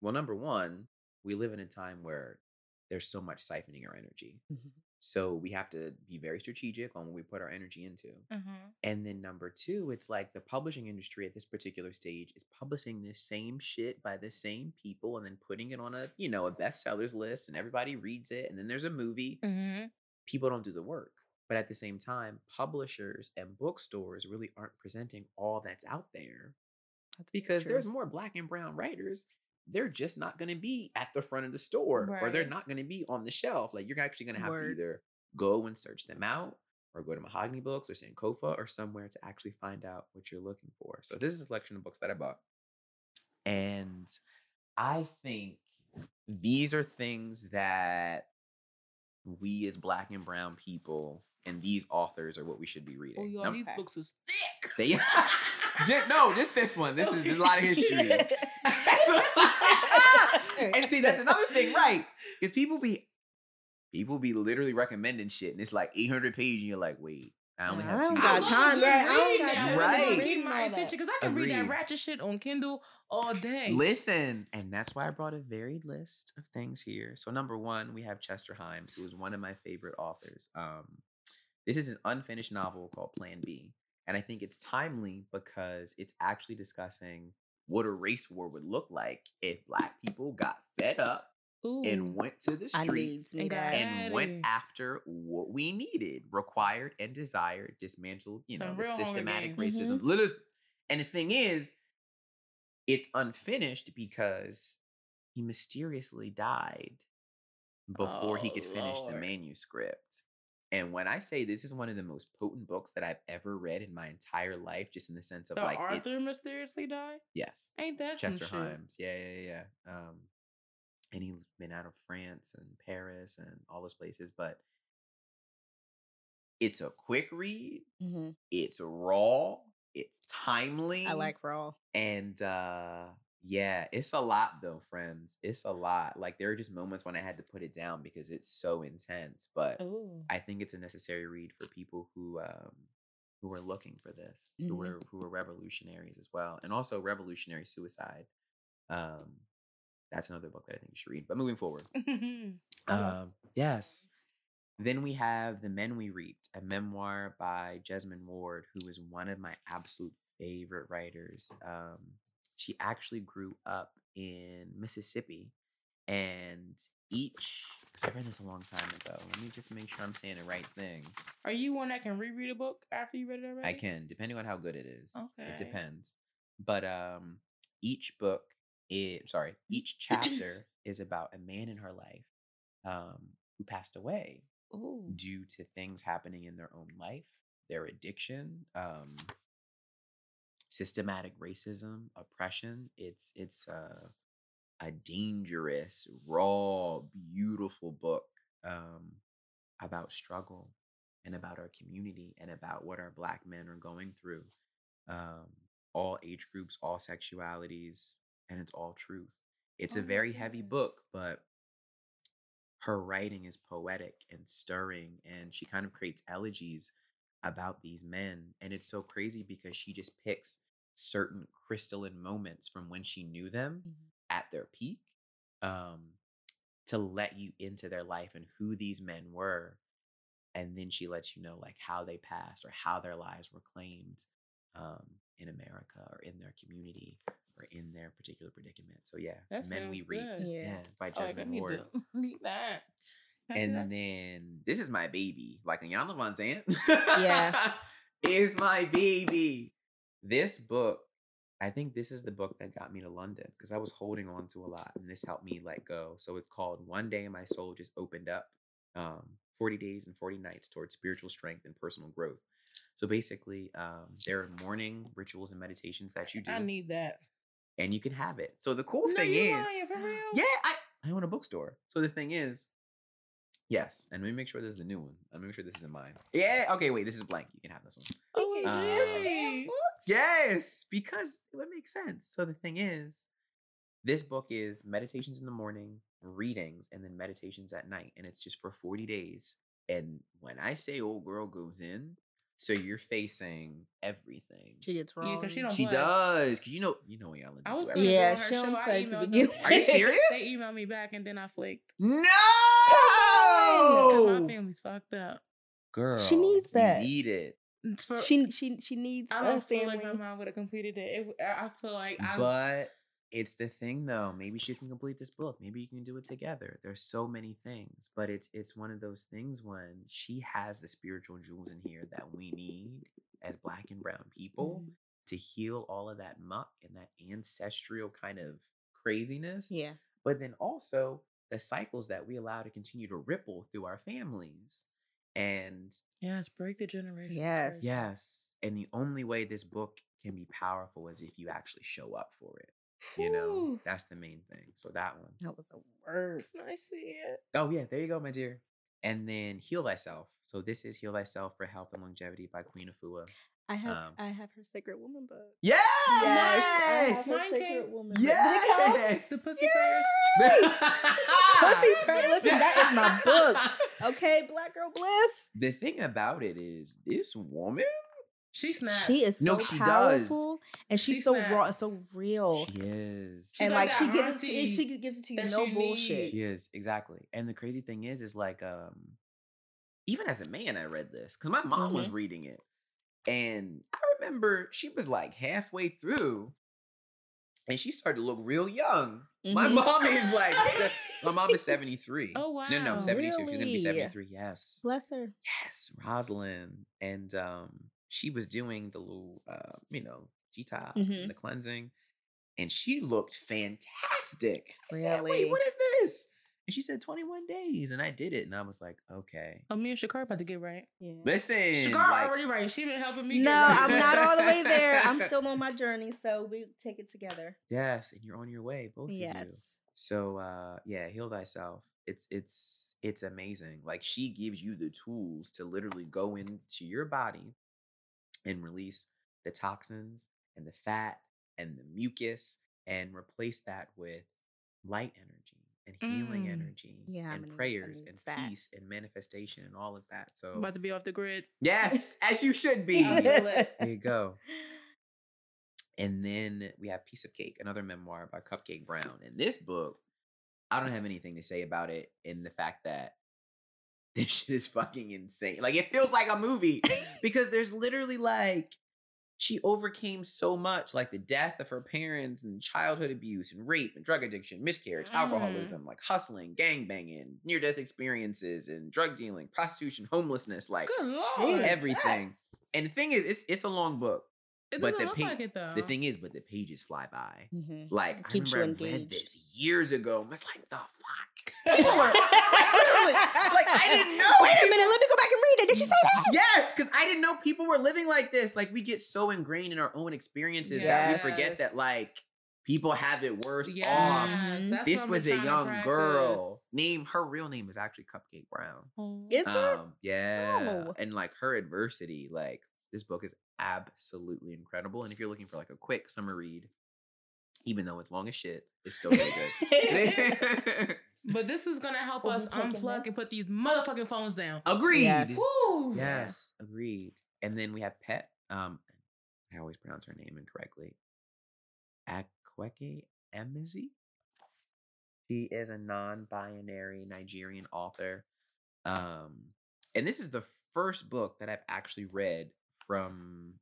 Speaker 4: Well, number one, we live in a time where there's so much siphoning our energy.
Speaker 2: Mhm.
Speaker 4: So we have to be very strategic on what we put our energy into.
Speaker 3: Uh-huh.
Speaker 4: And then number two, it's like the publishing industry at this particular stage is publishing this same shit by the same people and then putting it on a, you know, a bestsellers list and everybody reads it. And then there's a movie.
Speaker 3: Mm-hmm.
Speaker 4: People don't do the work. But at the same time, publishers and bookstores really aren't presenting all that's out there.
Speaker 2: That's
Speaker 4: because
Speaker 2: true.
Speaker 4: there's more black and brown writers. They're just not going to be at the front of the store or they're not going to be on the shelf. Like you're actually going to have to either go and search them out or go to Mahogany Books or Sankofa or somewhere to actually find out what you're looking for. So this is a selection of books that I bought. And I think these are things that we as black and brown people and these authors are what we should be reading.
Speaker 3: Oh,
Speaker 4: reading.
Speaker 3: y'all,
Speaker 4: Num-
Speaker 3: these
Speaker 2: Okay.
Speaker 3: books is thick.
Speaker 4: they, (laughs) (laughs) just, no, just this one. This is a lot of history. (laughs) (laughs) and see, that's another thing, right? Because people be people be literally recommending shit, and it's like 800 pages, and you're like, wait, I only
Speaker 2: I
Speaker 4: have
Speaker 2: don't
Speaker 4: two.
Speaker 2: got
Speaker 3: I
Speaker 2: time,
Speaker 3: a good
Speaker 2: right? I don't
Speaker 3: read
Speaker 2: got time
Speaker 4: Right.
Speaker 3: gonna
Speaker 2: Reading
Speaker 3: Keep my attention because I can read that ratchet shit on Kindle all day.
Speaker 4: Listen, and that's why I brought a varied list of things here. So number one, we have Chester Himes, who is one of my favorite authors. Um, this is an unfinished novel called Plan B, and I think it's timely because it's actually discussing what a race war would look like if black people got fed up
Speaker 3: Ooh.
Speaker 4: and went to the streets
Speaker 3: And got
Speaker 2: that.
Speaker 3: mad.
Speaker 4: and
Speaker 3: Daddy.
Speaker 4: went after what we needed, required and desired, dismantled, you know, the systematic
Speaker 3: Games.
Speaker 4: racism.
Speaker 2: Mm-hmm.
Speaker 4: And the thing is, it's unfinished because he mysteriously died before he could
Speaker 3: Oh,
Speaker 4: finish the manuscript. And when I say this is one of the most potent books that I've ever read in my entire life, just in the sense of like
Speaker 3: Arthur mysteriously died.
Speaker 4: yes,
Speaker 3: Ain't that
Speaker 4: Chester
Speaker 3: some?
Speaker 4: Himes. Yeah, yeah, yeah. yeah. Um, and he's been out of France and Paris and all those places, but it's a quick read.
Speaker 2: Mhm.
Speaker 4: It's raw. It's timely.
Speaker 2: I like raw.
Speaker 4: and uh yeah, it's a lot though, friends. It's a lot. Like there are just moments when I had to put it down because it's so intense, but
Speaker 3: Ooh.
Speaker 4: I think it's a necessary read for people who um who are looking for this, who
Speaker 2: Mhm.
Speaker 4: are who are revolutionaries as well, and also revolutionary suicide. Um, that's another book that I think you should read. But moving forward, (laughs) um, yes. Then we have The Men We Reaped, a memoir by Jesmyn Ward, who is one of my absolute favorite writers. Um, she actually grew up in Mississippi, and each, because I read this a long time ago, let me just make sure I'm saying the right thing.
Speaker 3: Are you one that can reread a book after you read it already?
Speaker 4: I can, depending on how good it is.
Speaker 3: Okay.
Speaker 4: It depends. But um each book is sorry, each (clears throat) chapter is about a man in her life um who passed away
Speaker 3: Ooh.
Speaker 4: due to things happening in their own life, their addiction, um systematic racism, oppression. It's it's uh, a dangerous, raw, beautiful book um about struggle and about our community and about what our black men are going through. Um, all age groups, all sexualities, and it's all truth. It's
Speaker 3: Oh
Speaker 4: a very heavy book, but her writing is poetic and stirring, and she kind of creates elegies about these men. And it's so crazy because she just picks certain crystalline moments from when she knew them
Speaker 2: Mhm.
Speaker 4: at their peak um, to let you into their life and who these men were and then she lets you know like how they passed or how their lives were claimed um, in America or in their community or in their particular predicament. So yeah,
Speaker 3: That
Speaker 4: Men We
Speaker 3: sounds
Speaker 4: Reaped, yeah,
Speaker 2: Yeah.
Speaker 4: by
Speaker 3: Oh, I
Speaker 4: Jesmyn
Speaker 3: need
Speaker 4: Ward. (laughs)
Speaker 3: need that. Can I see
Speaker 4: And then this is my baby, like Iyanla Vanzant.
Speaker 2: Yeah. (laughs)
Speaker 4: is my baby. This book, I think this is the book that got me to London because I was holding on to a lot, and this helped me let go. So it's called "One Day My Soul Just Opened Up." Um, 40 days and 40 nights towards spiritual strength and personal growth. So basically, um, there are morning rituals and meditations that you do,
Speaker 3: I need that.
Speaker 4: and you can have it. So the cool
Speaker 3: no,
Speaker 4: thing is,
Speaker 3: lying
Speaker 4: yeah, I, I own a bookstore. So the thing is, yes, and let me make sure this is the new one. Let me make sure this isn't mine. Yeah, okay, wait, this is blank. You can have this one.
Speaker 3: Oh,
Speaker 2: We
Speaker 4: Uh,
Speaker 2: can use the damn
Speaker 3: wait.
Speaker 2: books.
Speaker 4: Yes, because it would make sense. So the thing is, this book is meditations in the morning, readings, and then meditations at night. And it's just for 40 days. And when I say old girl goes in, so you're facing everything.
Speaker 2: She gets
Speaker 3: Yeah,
Speaker 2: wrong.
Speaker 3: 'cause she don't
Speaker 4: She
Speaker 3: play.
Speaker 4: does. Cause you know, you know Ellen.
Speaker 3: I was
Speaker 4: do
Speaker 3: gonna
Speaker 4: everything.
Speaker 2: Yeah,
Speaker 3: go on her
Speaker 2: she
Speaker 3: show.
Speaker 2: don't play to begin.
Speaker 4: Are you (laughs) serious?
Speaker 3: They emailed me back and then I flaked.
Speaker 4: No!
Speaker 3: 'Cause my family's fucked up.
Speaker 4: Girl.
Speaker 2: She needs that.
Speaker 4: You need it.
Speaker 3: For,
Speaker 2: she she she needs
Speaker 3: I
Speaker 2: a
Speaker 3: don't feel like my mom would have completed it. it. I I feel like I.
Speaker 4: But it's the thing though. Maybe she can complete this book. Maybe you can do it together. There's so many things, but it's it's one of those things when she has the spiritual jewels in here that we need as black and brown people.
Speaker 2: Mhm.
Speaker 4: to heal all of that muck and that ancestral kind of craziness.
Speaker 2: Yeah.
Speaker 4: But then also the cycles that we allow to continue to ripple through our families. And
Speaker 3: Yes, break the generation.
Speaker 2: Yes.
Speaker 3: curse.
Speaker 4: yes, and the only way this book can be powerful is if you actually show up for it. You know,
Speaker 3: Whew.
Speaker 4: that's the main thing. So that one.
Speaker 2: That was a word.
Speaker 3: I see it.
Speaker 4: Oh yeah, there you go, my dear. And then Heal Thyself. So this is Heal Thyself for Health and Longevity by Queen Afua.
Speaker 2: I have
Speaker 4: Um,
Speaker 2: I have her Sacred Woman book.
Speaker 4: Yes!
Speaker 2: I have her
Speaker 3: Mine
Speaker 2: Sacred
Speaker 3: came-
Speaker 2: Woman book. Did?
Speaker 4: Yes!
Speaker 3: The pussy prayers. (laughs)
Speaker 2: Pussy Prayer. Listen, that is my book. (laughs) Okay, Black Girl Bliss.
Speaker 4: The thing about it is, this woman,
Speaker 3: She snapped.
Speaker 2: She is so
Speaker 4: No, she does.
Speaker 2: powerful, and she's
Speaker 3: She
Speaker 2: so
Speaker 3: snapped.
Speaker 2: raw, and so real,
Speaker 4: she is.
Speaker 3: She
Speaker 2: and
Speaker 3: got
Speaker 2: like she gives it to
Speaker 3: auntie
Speaker 2: she gives it to you no
Speaker 3: you
Speaker 2: bullshit.
Speaker 3: need.
Speaker 4: She is exactly. And the crazy thing is, is like, um, even as a man, I read this because my mom was
Speaker 2: Mhm.
Speaker 4: reading it, and I remember she was like halfway through, and she started to look real young. My
Speaker 2: Mhm.
Speaker 4: mom is like, my mom is (laughs) seventy three.
Speaker 3: Oh, wow.
Speaker 4: No, no,
Speaker 3: wow.
Speaker 4: seventy two. She's gonna be seventy three. Yes,
Speaker 2: Bless her.
Speaker 4: yes, Rosalind, and um, she was doing the little, uh, you know, detox
Speaker 2: Mhm.
Speaker 4: and the cleansing, and she looked fantastic. I said,
Speaker 2: Really?
Speaker 4: Wait, what is this? And she said 21 days, and I did it, and I was like, okay.
Speaker 3: Oh, me and Shakar about to get right.
Speaker 2: Yeah.
Speaker 4: Listen,
Speaker 3: Shakar
Speaker 4: like,
Speaker 3: already right. She been helping me.
Speaker 2: No,
Speaker 3: get right.
Speaker 2: I'm not all the way there. I'm still on my (laughs) journey, so we take it together.
Speaker 4: yes, and you're on your way, both of you.
Speaker 2: Yes.
Speaker 4: So uh yeah, heal thyself. It's it's it's amazing. Like she gives you the tools to literally go into your body and release the toxins and the fat and the mucus and replace that with light energy and healing
Speaker 3: Mm.
Speaker 4: energy
Speaker 2: Yeah,
Speaker 4: and
Speaker 2: I
Speaker 4: prayers and
Speaker 2: that.
Speaker 4: peace and manifestation and all of that. So
Speaker 3: about to be off the grid.
Speaker 4: yes, as you should (laughs) be.
Speaker 3: I'll feel it.
Speaker 4: There you go. (laughs) And then we have Piece of Cake, another memoir by Cupcake Brown. And this book, I don't have anything to say about it in the fact that (laughs) this shit is fucking insane. Like it feels like a movie because there's literally like she overcame so much, like the death of her parents and childhood abuse and rape and drug addiction, miscarriage,
Speaker 3: Mm.
Speaker 4: alcoholism, like hustling, gang banging, near death experiences, and drug dealing, prostitution, homelessness, like everything. And the thing is, it's it's a long book.
Speaker 3: It
Speaker 4: but the
Speaker 3: look
Speaker 4: pa-
Speaker 3: like it though.
Speaker 4: The thing is, but the pages fly by.
Speaker 2: Mhm.
Speaker 4: Like
Speaker 2: Keeps
Speaker 4: I remember I read this years ago. and It's like the fuck.
Speaker 2: like (laughs)
Speaker 4: People were- literally, like I didn't know.
Speaker 2: Wait a minute, let me go back and read it. Did she say that?
Speaker 4: Yes, because I didn't know people were living like this. Like we get so ingrained in our own experiences that we forget that like people have it worse
Speaker 3: yes,
Speaker 4: off.
Speaker 2: Mhm.
Speaker 3: that's
Speaker 4: This was a young girl. Name her real name is actually Cupcake Brown.
Speaker 3: Oh.
Speaker 2: Is it?
Speaker 4: Um, yeah,
Speaker 2: Oh.
Speaker 4: and like her adversity, like this book is absolutely incredible. And if you're looking for like a quick summer read, even though it's long as shit, it's still really good. (laughs)
Speaker 3: But this is gonna help
Speaker 2: We'll
Speaker 3: us
Speaker 2: be taking
Speaker 3: unplug and put these motherfucking phones down.
Speaker 4: Agreed.
Speaker 2: Yes.
Speaker 3: Woo!
Speaker 4: Yes, agreed. And then we have Pet. Um, I always pronounce her name incorrectly. Akwaeke Emezi. She is a non-binary Nigerian author. Um, and this is the first book that I've actually read from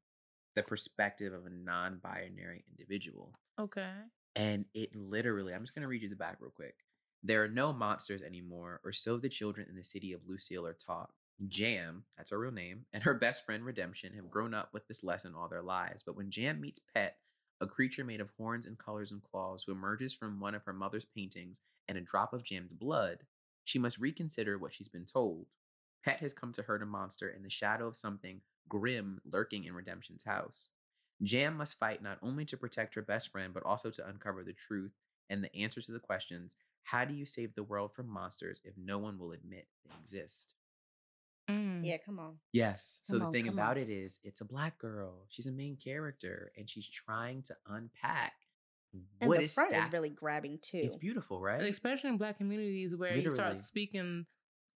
Speaker 4: the perspective of a non-binary individual.
Speaker 3: Okay.
Speaker 4: And it literally, I'm just going to read you the back real quick. There are no monsters anymore, or so the children in the city of Lucille are taught. Jam, that's her real name, and her best friend Redemption have grown up with this lesson all their lives. But when Jam meets Pet, a creature made of horns and colors and claws who emerges from one of her mother's paintings and a drop of Jam's blood, she must reconsider what she's been told. Pet has come to hurt a monster in the shadow of something grim lurking in Redemption's house. Jam must fight not only to protect her best friend, but also to uncover the truth and the answers to the questions how do you save the world from monsters if no one will admit they exist?
Speaker 3: Mm.
Speaker 2: Yeah, come on.
Speaker 4: Yes. So the
Speaker 2: on,
Speaker 4: thing about
Speaker 2: on.
Speaker 4: it is, it's a black girl. She's a main character, and she's trying to unpack
Speaker 2: And
Speaker 4: what
Speaker 2: the
Speaker 4: is
Speaker 2: front
Speaker 4: stacked.
Speaker 2: is really grabbing too.
Speaker 4: It's beautiful, right?
Speaker 3: Especially in black communities where you start speaking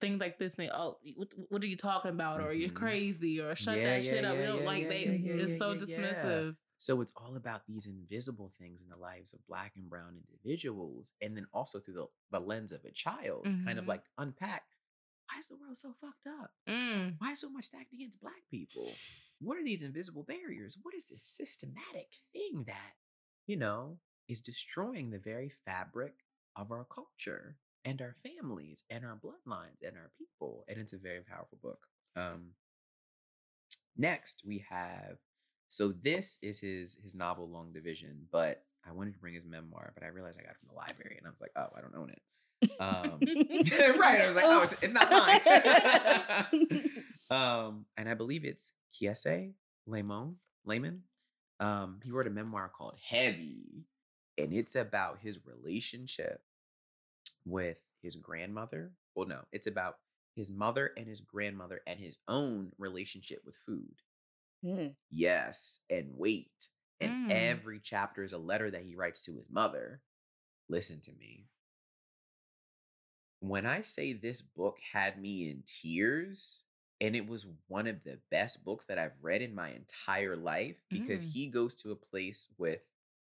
Speaker 3: things like this, and they, oh, what, what are you talking about? Or you're
Speaker 4: Mhm.
Speaker 3: crazy, or shut
Speaker 4: Yeah,
Speaker 3: that
Speaker 4: yeah,
Speaker 3: shit up.
Speaker 4: yeah,
Speaker 3: we don't
Speaker 4: yeah,
Speaker 3: like they. it's so dismissive.
Speaker 4: So it's all about these invisible things in the lives of black and brown individuals, and then also through the, the lens of a child, kind of
Speaker 3: Mhm.
Speaker 4: like unpack why is the world so fucked up?
Speaker 3: Mm.
Speaker 4: Why is so much stacked against black people? What are these invisible barriers? What is this systematic thing that, you know, is destroying the very fabric of our culture and our families and our bloodlines and our people? And it's a very powerful book. Um, next, we have So this is his his novel Long Division, but I wanted to bring his memoir, but I realized I got it from the library, and I was like, oh, I don't own it. Um, (laughs) right. I was like, oh, it's, it's not mine. (laughs) um, and I believe it's Kiese Lemon. Laymon. Um, he wrote a memoir called Heavy, and it's about his relationship with his grandmother. Well, no, it's about his mother and his grandmother and his own relationship with food.
Speaker 2: Mm.
Speaker 4: Yes, and weight. And
Speaker 3: Mm.
Speaker 4: every chapter is a letter that he writes to his mother. Listen to me. When I say this book had me in tears, and it was one of the best books that I've read in my entire life because
Speaker 3: Mm.
Speaker 4: he goes to a place with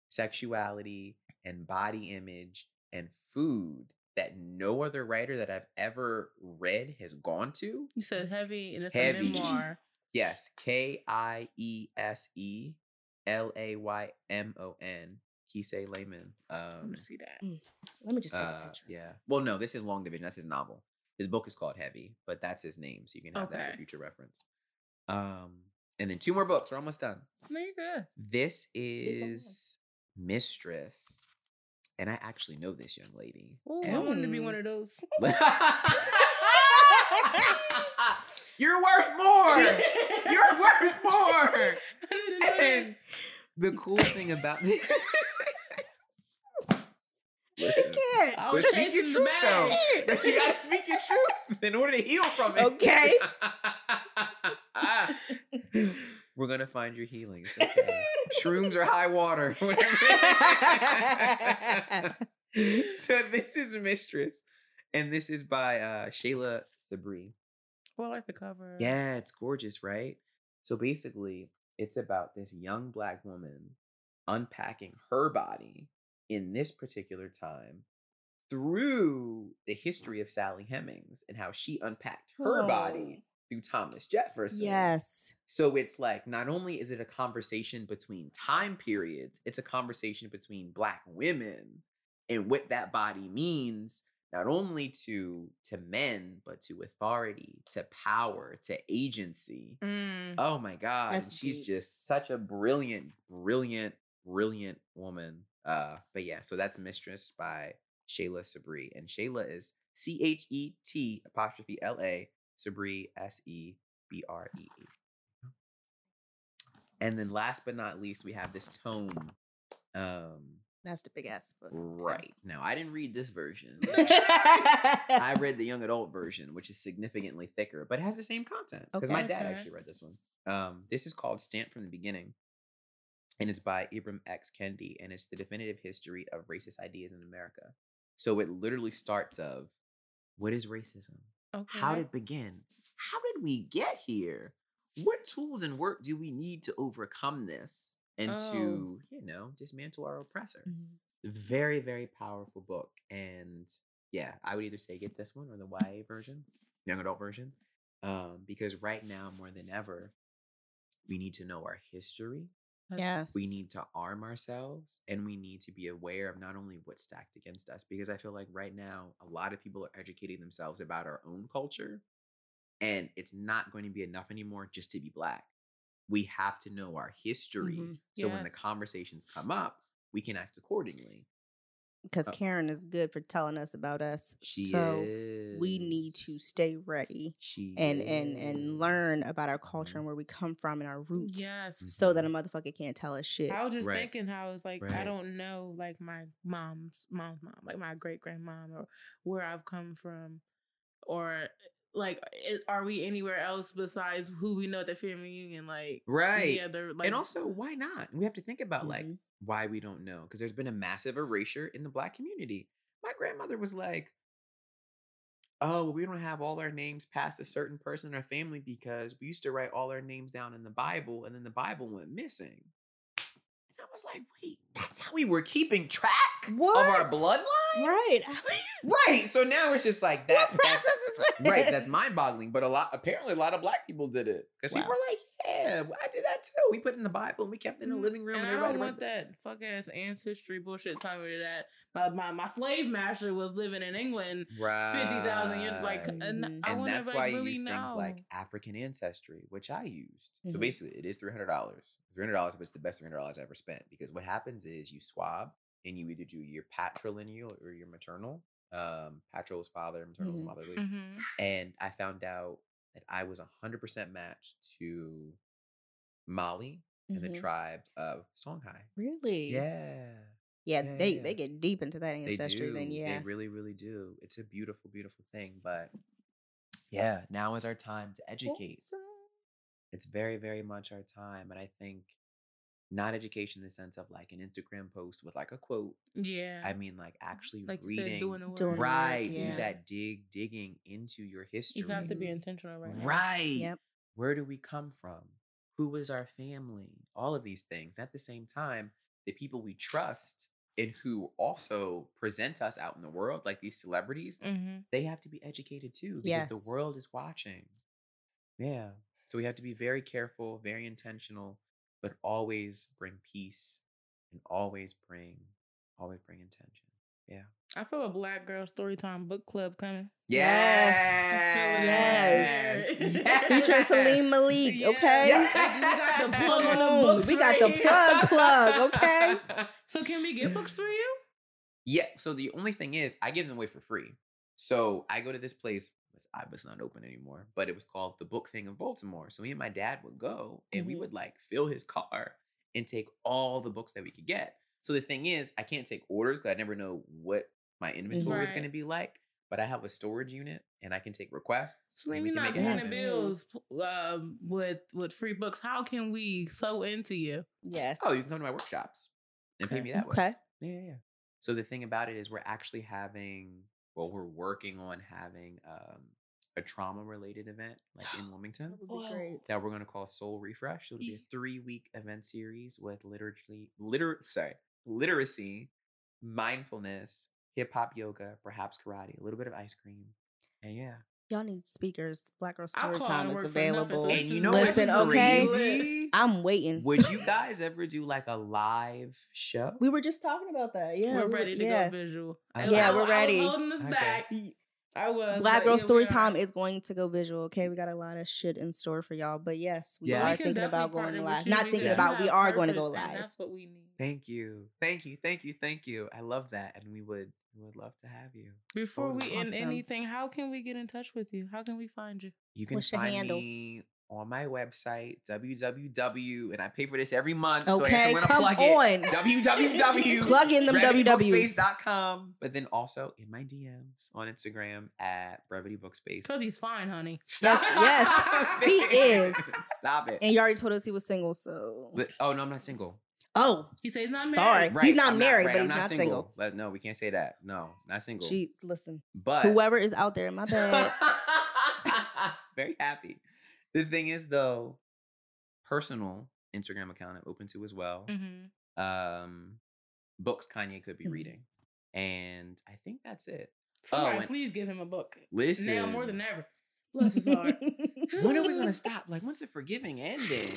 Speaker 4: sexuality and body image and food that no other writer that I've ever read has gone to.
Speaker 3: You said heavy, and it's
Speaker 4: Heavy.
Speaker 3: a (laughs) memoir.
Speaker 4: Yes, K I E S E L A Y M O N. Kiese Laymon.
Speaker 3: Let
Speaker 4: Um,
Speaker 3: me see that.
Speaker 2: Let me just take a
Speaker 4: uh,
Speaker 2: picture.
Speaker 4: yeah. Well, no, this is Long Division. That's his novel. His book is called Heavy, but that's his name, so you can have that for future reference. Um, and then two more books. We're almost done.
Speaker 3: Nigga.
Speaker 4: This is Mistress, and I actually know this young lady.
Speaker 3: Ooh, I
Speaker 4: And-
Speaker 3: wanted to be one of those. (laughs)
Speaker 4: You're worth more. You're worth more. (laughs)
Speaker 3: I didn't know that.
Speaker 4: And the cool thing about (laughs) this. Listen,
Speaker 2: Can't.
Speaker 3: I
Speaker 4: but
Speaker 3: was
Speaker 4: speak your truth though. But you gotta speak your truth in order to heal from it.
Speaker 2: Okay.
Speaker 4: We're gonna find your healing. It's okay. Shrooms are high water. (laughs) (laughs) so this is Mistress, and this is by uh, Chet'la Sebree.
Speaker 3: Well, I like the cover.
Speaker 4: Yeah, it's gorgeous, right? So basically, it's about this young black woman unpacking her body in this particular time through the history of Sally Hemings and how she unpacked her body through Thomas Jefferson.
Speaker 2: Yes.
Speaker 4: So it's like not only is it a conversation between time periods, it's a conversation between black women and what that body means not only to to men but to authority, to power, to agency.
Speaker 3: Mm.
Speaker 4: Oh my god, she's
Speaker 2: deep.
Speaker 4: just such a brilliant, brilliant, brilliant woman. Uh but yeah, so that's Mistress by Chet'la Sebree and Chet'la is C H E T apostrophe L A Sebree S E B R E E. And then last but not least, we have this tone. Um,
Speaker 2: That's the big ass book.
Speaker 4: right. Now I didn't read this version. I (laughs)
Speaker 2: I
Speaker 4: read the young adult version, which is significantly thicker, but it has the same content. Because my
Speaker 2: Okay.
Speaker 4: dad
Speaker 3: Okay.
Speaker 4: actually read this one. Um, this is called Stamped from the Beginning. And it's by Ibram X. Kendi, and it's the definitive history of racist ideas in America. So it literally starts of what is racism?
Speaker 3: Okay.
Speaker 4: How did it begin? How did we get here? What tools and work do we need to overcome this and
Speaker 3: Oh.
Speaker 4: to, you know, dismantle our oppressor?
Speaker 2: Mm-hmm.
Speaker 4: Very, very powerful book. And yeah, I would either say get this one or the YA version, young adult version. Um, because right now, more than ever, we need to know our history.
Speaker 3: That's-
Speaker 4: We need to arm ourselves and we need to be aware of not only what's stacked against us, because I feel like right now, a lot of people are educating themselves about our own culture. And it's not going to be enough anymore just to be black. We have to know our history.
Speaker 2: Mhm.
Speaker 4: So when the conversations come up, we can act accordingly.
Speaker 2: Because
Speaker 4: Uh,
Speaker 2: Karen is good for telling us about us.
Speaker 4: She
Speaker 2: so
Speaker 4: is.
Speaker 2: we need to stay ready
Speaker 4: She
Speaker 2: and and and learn about our culture
Speaker 4: Mhm.
Speaker 2: and where we come from and our roots.
Speaker 3: Yes.
Speaker 2: So that a
Speaker 4: Mhm.
Speaker 2: motherfucker can't tell us shit.
Speaker 3: I was just
Speaker 4: Right.
Speaker 3: thinking how it's like I don't know like my mom's mom's mom, like my great grandmom, or where I've come from, or like i- are we anywhere else besides who we know at the family union? Like
Speaker 4: right.
Speaker 3: yeah, they're like
Speaker 4: and also, why not? We have to think about like
Speaker 2: Mhm.
Speaker 4: why we don't know because there's been a massive erasure in the black community. My grandmother was like, "Oh, we don't have all our names past a certain person in our family because we used to write all our names down in the Bible, and then the Bible went missing." And I was like, "Wait, that's how we were keeping track of our bloodline."
Speaker 2: right. (laughs)
Speaker 4: Right. So now it's just like that.
Speaker 2: what
Speaker 4: that's- right that's mind-boggling but a lot apparently a lot of black people did it because people were like Yeah, I did that too. We put it in the Bible and we kept it in the living room.
Speaker 3: And I
Speaker 4: everybody
Speaker 3: don't want that fuck ass ancestry bullshit telling me that my, my, my slave master was living in England
Speaker 4: Right.
Speaker 3: 50,000 years. Like, and
Speaker 2: Mhm.
Speaker 3: I
Speaker 4: and
Speaker 3: want
Speaker 4: that's why
Speaker 3: like,
Speaker 4: you use
Speaker 3: know.
Speaker 4: things like African ancestry, which I used. So
Speaker 2: Mhm.
Speaker 4: basically, it is three hundred dollars. Three hundred dollars, but it's the best three hundred dollars I ever spent because what happens is you swab and you either do your patrilineal or your maternal. Um, patril is father, maternal is
Speaker 2: Mhm.
Speaker 4: motherly,
Speaker 3: Mhm.
Speaker 4: and I found out that I was hundred percent matched to Mali and the
Speaker 2: Mhm.
Speaker 4: tribe of Songhai.
Speaker 2: Really?
Speaker 4: Yeah.
Speaker 2: Yeah,
Speaker 4: Yeah,
Speaker 2: they
Speaker 4: yeah.
Speaker 2: they get deep into that ancestry. Then yeah.
Speaker 4: They really, really do. It's a beautiful, beautiful thing. But yeah, now is our time to educate.
Speaker 2: Awesome.
Speaker 4: It's very, very much our time. And I think not education in the sense of like an Instagram post with like a quote.
Speaker 3: Yeah.
Speaker 4: I mean like actually
Speaker 3: like you said,
Speaker 4: reading.
Speaker 3: doing.
Speaker 2: Doing
Speaker 4: right.
Speaker 2: yeah.
Speaker 4: Do that dig, digging into your history.
Speaker 3: You have to be intentional right now.
Speaker 4: Right.
Speaker 2: Yep.
Speaker 4: Where do we come from? Who is our family? All of these things. At the same time, the people we trust and who also present us out in the world, like these celebrities,
Speaker 3: Mm-hmm.
Speaker 4: they have to be educated too because
Speaker 2: Yes.
Speaker 4: the world is watching. Yeah. So we have to be very careful, very intentional, but always bring peace and always bring, always bring intention. Yeah.
Speaker 3: I feel a Black Girl story time book club coming.
Speaker 2: Yes.
Speaker 3: Yes.
Speaker 2: Featuring (laughs) (laughs) Saliym Malik.
Speaker 3: Yeah.
Speaker 2: Okay.
Speaker 3: Yeah. We got the (laughs) plug on the books
Speaker 2: We got the
Speaker 3: right here.
Speaker 2: plug plug. Okay.
Speaker 3: So can we get books for you?
Speaker 4: Yeah. So the only thing is, I give them away for free. So I go to this place. It's was not open anymore, but it was called the Book Thing of Baltimore. So me and my dad would go, and we
Speaker 2: Mhm.
Speaker 4: would like fill his car and take all the books that we could get. So the thing is, I can't take orders because I never know what my inventory is going to be like. But I have a storage unit, and I can take requests.
Speaker 3: So
Speaker 4: and we
Speaker 3: me
Speaker 4: can
Speaker 3: not
Speaker 4: make it
Speaker 3: paying the bills um, with with free books. How can we sew into you?
Speaker 2: Yes.
Speaker 4: Oh, you can come to my workshops and pay me that way.
Speaker 2: Okay.
Speaker 4: Yeah, yeah, yeah. So the thing about it is we're actually having, well, we're working on having um, a trauma related event like in (gasps) Wilmington
Speaker 2: That would be
Speaker 3: Wow.
Speaker 2: great.
Speaker 4: that we're going to call Soul Refresh. So it'll be a three week event series with literally, liter, sorry, literacy, mindfulness, hip hop yoga, perhaps karate, a little bit of ice cream. And yeah.
Speaker 2: Y'all need speakers. Black Girl Story Time is
Speaker 3: work for nothing, so
Speaker 2: available.
Speaker 4: And you
Speaker 3: is-
Speaker 4: know
Speaker 2: Listen, okay?
Speaker 4: crazy?
Speaker 2: I'm waiting.
Speaker 4: Would you guys ever do like a live show?
Speaker 2: We were just talking about that. Yeah.
Speaker 3: we're
Speaker 2: we were-
Speaker 3: ready to
Speaker 2: yeah.
Speaker 3: go visual.
Speaker 4: Okay.
Speaker 2: Yeah,
Speaker 3: I-
Speaker 2: we're
Speaker 3: I was
Speaker 2: ready.
Speaker 3: holding this
Speaker 4: Okay.
Speaker 3: back. I was.
Speaker 2: Black Girl
Speaker 3: here
Speaker 2: Story
Speaker 3: are.
Speaker 2: Time is going to go visual. Okay, we got a lot of shit in store for y'all, but yes, we
Speaker 4: Yeah. Are
Speaker 3: we
Speaker 2: thinking about going live. Not thinking
Speaker 4: you
Speaker 2: about. We are going to
Speaker 3: purpose,
Speaker 2: go
Speaker 3: and
Speaker 2: live.
Speaker 3: That's what we need.
Speaker 4: Thank you. Thank you. Thank you. Thank you. I love that. And we would we would love to have you.
Speaker 3: Before we
Speaker 4: Totally.
Speaker 3: end anything, how can we get in touch with you? How can we find you?
Speaker 4: You can
Speaker 2: What's
Speaker 4: find me on my website, www, and I pay for this every month. so I
Speaker 2: Okay,
Speaker 4: am gonna
Speaker 2: come
Speaker 4: plug
Speaker 2: on.
Speaker 4: it. www.
Speaker 2: Plug in them WW.
Speaker 4: brevityBookspace.com, but then also in my DMs on Instagram at Brevity Bookspace.
Speaker 3: Because he's fine, honey.
Speaker 4: Stop
Speaker 2: yes, he (laughs) is.
Speaker 4: Stop it.
Speaker 2: And you already told us he was single, so.
Speaker 4: But- oh no, I'm not single.
Speaker 2: Oh,
Speaker 3: He says he's not married.
Speaker 2: Sorry.
Speaker 4: Right.
Speaker 2: He's not
Speaker 4: I'm
Speaker 2: married,
Speaker 4: right,
Speaker 2: but
Speaker 4: I'm
Speaker 2: he's not single.
Speaker 4: Let- no, we can't say that. No, not single.
Speaker 2: jeez, listen.
Speaker 4: But
Speaker 2: Whoever is out there, my bad. (laughs)
Speaker 4: Very happy. The thing is, though, personal Instagram account I'm open to as well.
Speaker 3: Mm-hmm.
Speaker 4: Um, books Kanye could be
Speaker 2: Mhm.
Speaker 4: reading, and I think that's it.
Speaker 3: Somebody,
Speaker 4: and-
Speaker 3: please give him a book.
Speaker 4: Listen,
Speaker 3: Now more than ever. Bless his heart. (laughs)
Speaker 4: when are we gonna (laughs) stop? Like, when's the forgiving ending?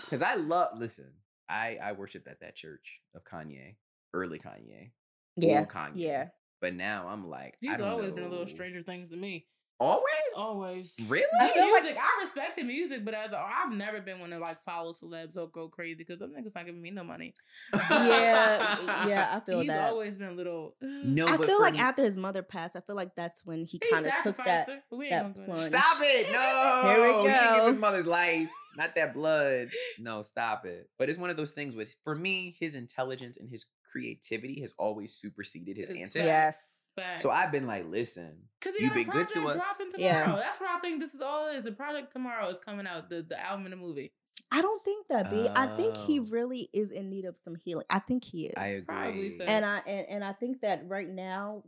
Speaker 4: Because I love. Listen, I I worshipped at that church of Kanye, early Kanye,
Speaker 2: yeah.
Speaker 4: Kanye.
Speaker 2: Yeah.
Speaker 4: But now I'm like, I
Speaker 3: He's
Speaker 4: don't
Speaker 3: always been a little stranger things to me.
Speaker 4: Always.
Speaker 3: Always.
Speaker 4: Really?
Speaker 2: I
Speaker 3: The
Speaker 2: feel like-
Speaker 3: music, I respect the music, but as a, I've never been one to like follow celebs or go crazy because them niggas not giving me no money.
Speaker 2: Yeah, (laughs) yeah, I feel
Speaker 3: He's
Speaker 2: that.
Speaker 3: always been a little. uh,
Speaker 4: No,
Speaker 2: I feel like
Speaker 4: me-
Speaker 2: after his mother passed, I feel like that's when he
Speaker 3: he
Speaker 2: kind of took that.
Speaker 3: her, we ain't
Speaker 2: that
Speaker 3: gonna go there.
Speaker 2: plunge.
Speaker 4: Stop it! No. (laughs)
Speaker 2: Here we
Speaker 4: He didn't give
Speaker 2: go.
Speaker 4: his mother's life, not that blood. No, stop it. But it's one of those things with, for me, his intelligence and his creativity has always superseded his
Speaker 3: It's
Speaker 4: antics.
Speaker 2: Yes.
Speaker 3: Facts.
Speaker 4: So I've been like, listen,
Speaker 3: Cause he
Speaker 4: You've been good to
Speaker 3: project
Speaker 4: us.
Speaker 3: dropping tomorrow. That's what I think this is all is. A project tomorrow is coming out. The the album and the movie.
Speaker 2: I don't think that B. I think he
Speaker 4: Oh.
Speaker 2: really is in need of some healing. I think he is.
Speaker 4: I agree.
Speaker 3: So.
Speaker 2: and I and, and I think that right now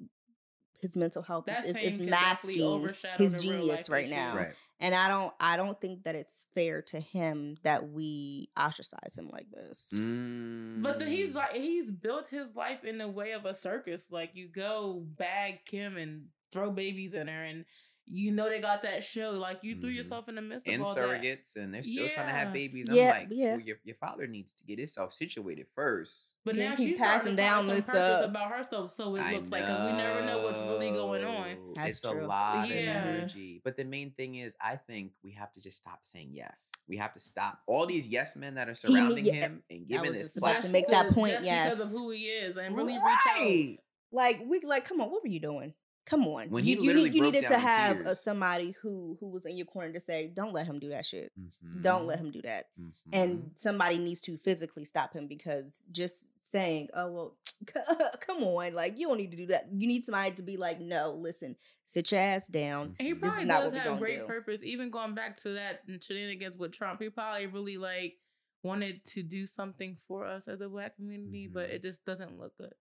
Speaker 2: his mental health
Speaker 3: That
Speaker 2: is, is, is masking his genius right now.
Speaker 4: Right.
Speaker 2: And I don't I don't think that it's fair to him that we ostracize him like this.
Speaker 3: But the, he's
Speaker 4: Mm.
Speaker 3: like he's built his life in the way of a circus. Like you go bag Kim and throw babies in her, and you know they got that show. Like you threw
Speaker 4: Mhm.
Speaker 3: yourself in the midst of
Speaker 4: and
Speaker 3: all that.
Speaker 4: surrogates, and they're still trying to have babies. I'm
Speaker 2: Yeah,
Speaker 4: like,
Speaker 2: yeah.
Speaker 4: well, your, your father needs to get himself situated first.
Speaker 3: But
Speaker 2: Yeah,
Speaker 3: now she's
Speaker 2: passing
Speaker 3: passing
Speaker 2: down
Speaker 3: down some
Speaker 2: this,
Speaker 3: purpose
Speaker 2: uh,
Speaker 3: about herself, so it
Speaker 4: I
Speaker 3: looks like 'cause we never know what's really going on.
Speaker 4: know.
Speaker 2: That's
Speaker 4: it's
Speaker 2: true.
Speaker 4: a lot
Speaker 3: Yeah.
Speaker 4: of energy. But the main thing is, I think we have to just stop saying yes. We have to stop all these yes men that are surrounding
Speaker 2: yeah,
Speaker 4: him and giving
Speaker 2: was
Speaker 4: this
Speaker 2: just about to
Speaker 4: platform.
Speaker 2: make that point,
Speaker 3: just
Speaker 2: yes.
Speaker 3: because of who he is, and really reach out.
Speaker 2: Like we like, come on, what were you doing? Come on.
Speaker 4: When
Speaker 2: you,
Speaker 4: he
Speaker 2: you,
Speaker 4: literally
Speaker 2: need, you needed to
Speaker 4: down in
Speaker 2: have a, somebody who who was in your corner to say, don't let him do that shit. Don't let him do that.
Speaker 4: Mhm.
Speaker 2: And somebody needs to physically stop him because just saying, oh well, (laughs) come on, like you don't need to do that. You need somebody to be like, no, listen, sit your ass down.
Speaker 3: And he.
Speaker 2: This is
Speaker 3: probably
Speaker 2: not
Speaker 3: does
Speaker 2: what
Speaker 3: have great
Speaker 2: do.
Speaker 3: purpose. Even going back to that shenanigans with Trump, he probably really like wanted to do something for us as a black community, but
Speaker 4: Mhm.
Speaker 3: it just doesn't look good.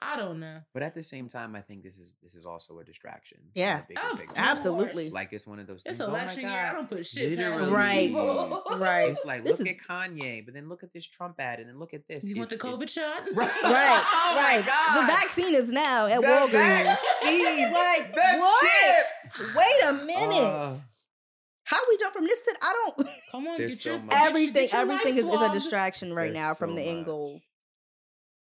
Speaker 3: I don't know.
Speaker 4: But at the same time, I think this is this is also a distraction.
Speaker 2: Yeah.
Speaker 4: bigger
Speaker 3: Of
Speaker 4: picture.
Speaker 2: Absolutely.
Speaker 4: Like it's one of those
Speaker 3: It's
Speaker 4: things. oh my
Speaker 3: election year. I don't put shit
Speaker 4: Literally.
Speaker 2: Right. (laughs) Right.
Speaker 4: It's like
Speaker 2: This
Speaker 4: look
Speaker 2: is-
Speaker 4: at Kanye, but then look at this Trump ad, and then look at this.
Speaker 3: You want the COVID
Speaker 4: it's-
Speaker 3: shot? (laughs)
Speaker 4: Right.
Speaker 2: Right, (laughs)
Speaker 4: Oh my
Speaker 2: right.
Speaker 4: God.
Speaker 2: The vaccine is now at
Speaker 4: The
Speaker 2: Walgreens.
Speaker 4: vaccine.
Speaker 2: Like
Speaker 4: The
Speaker 2: what?
Speaker 4: chip.
Speaker 2: Wait a minute.
Speaker 4: Uh,
Speaker 2: How we jump from this to I don't
Speaker 3: Come on, get
Speaker 4: so
Speaker 3: your get your-
Speaker 2: everything
Speaker 3: get your
Speaker 2: everything is, is a distraction right
Speaker 4: There's
Speaker 2: now from
Speaker 4: so
Speaker 2: the end goal.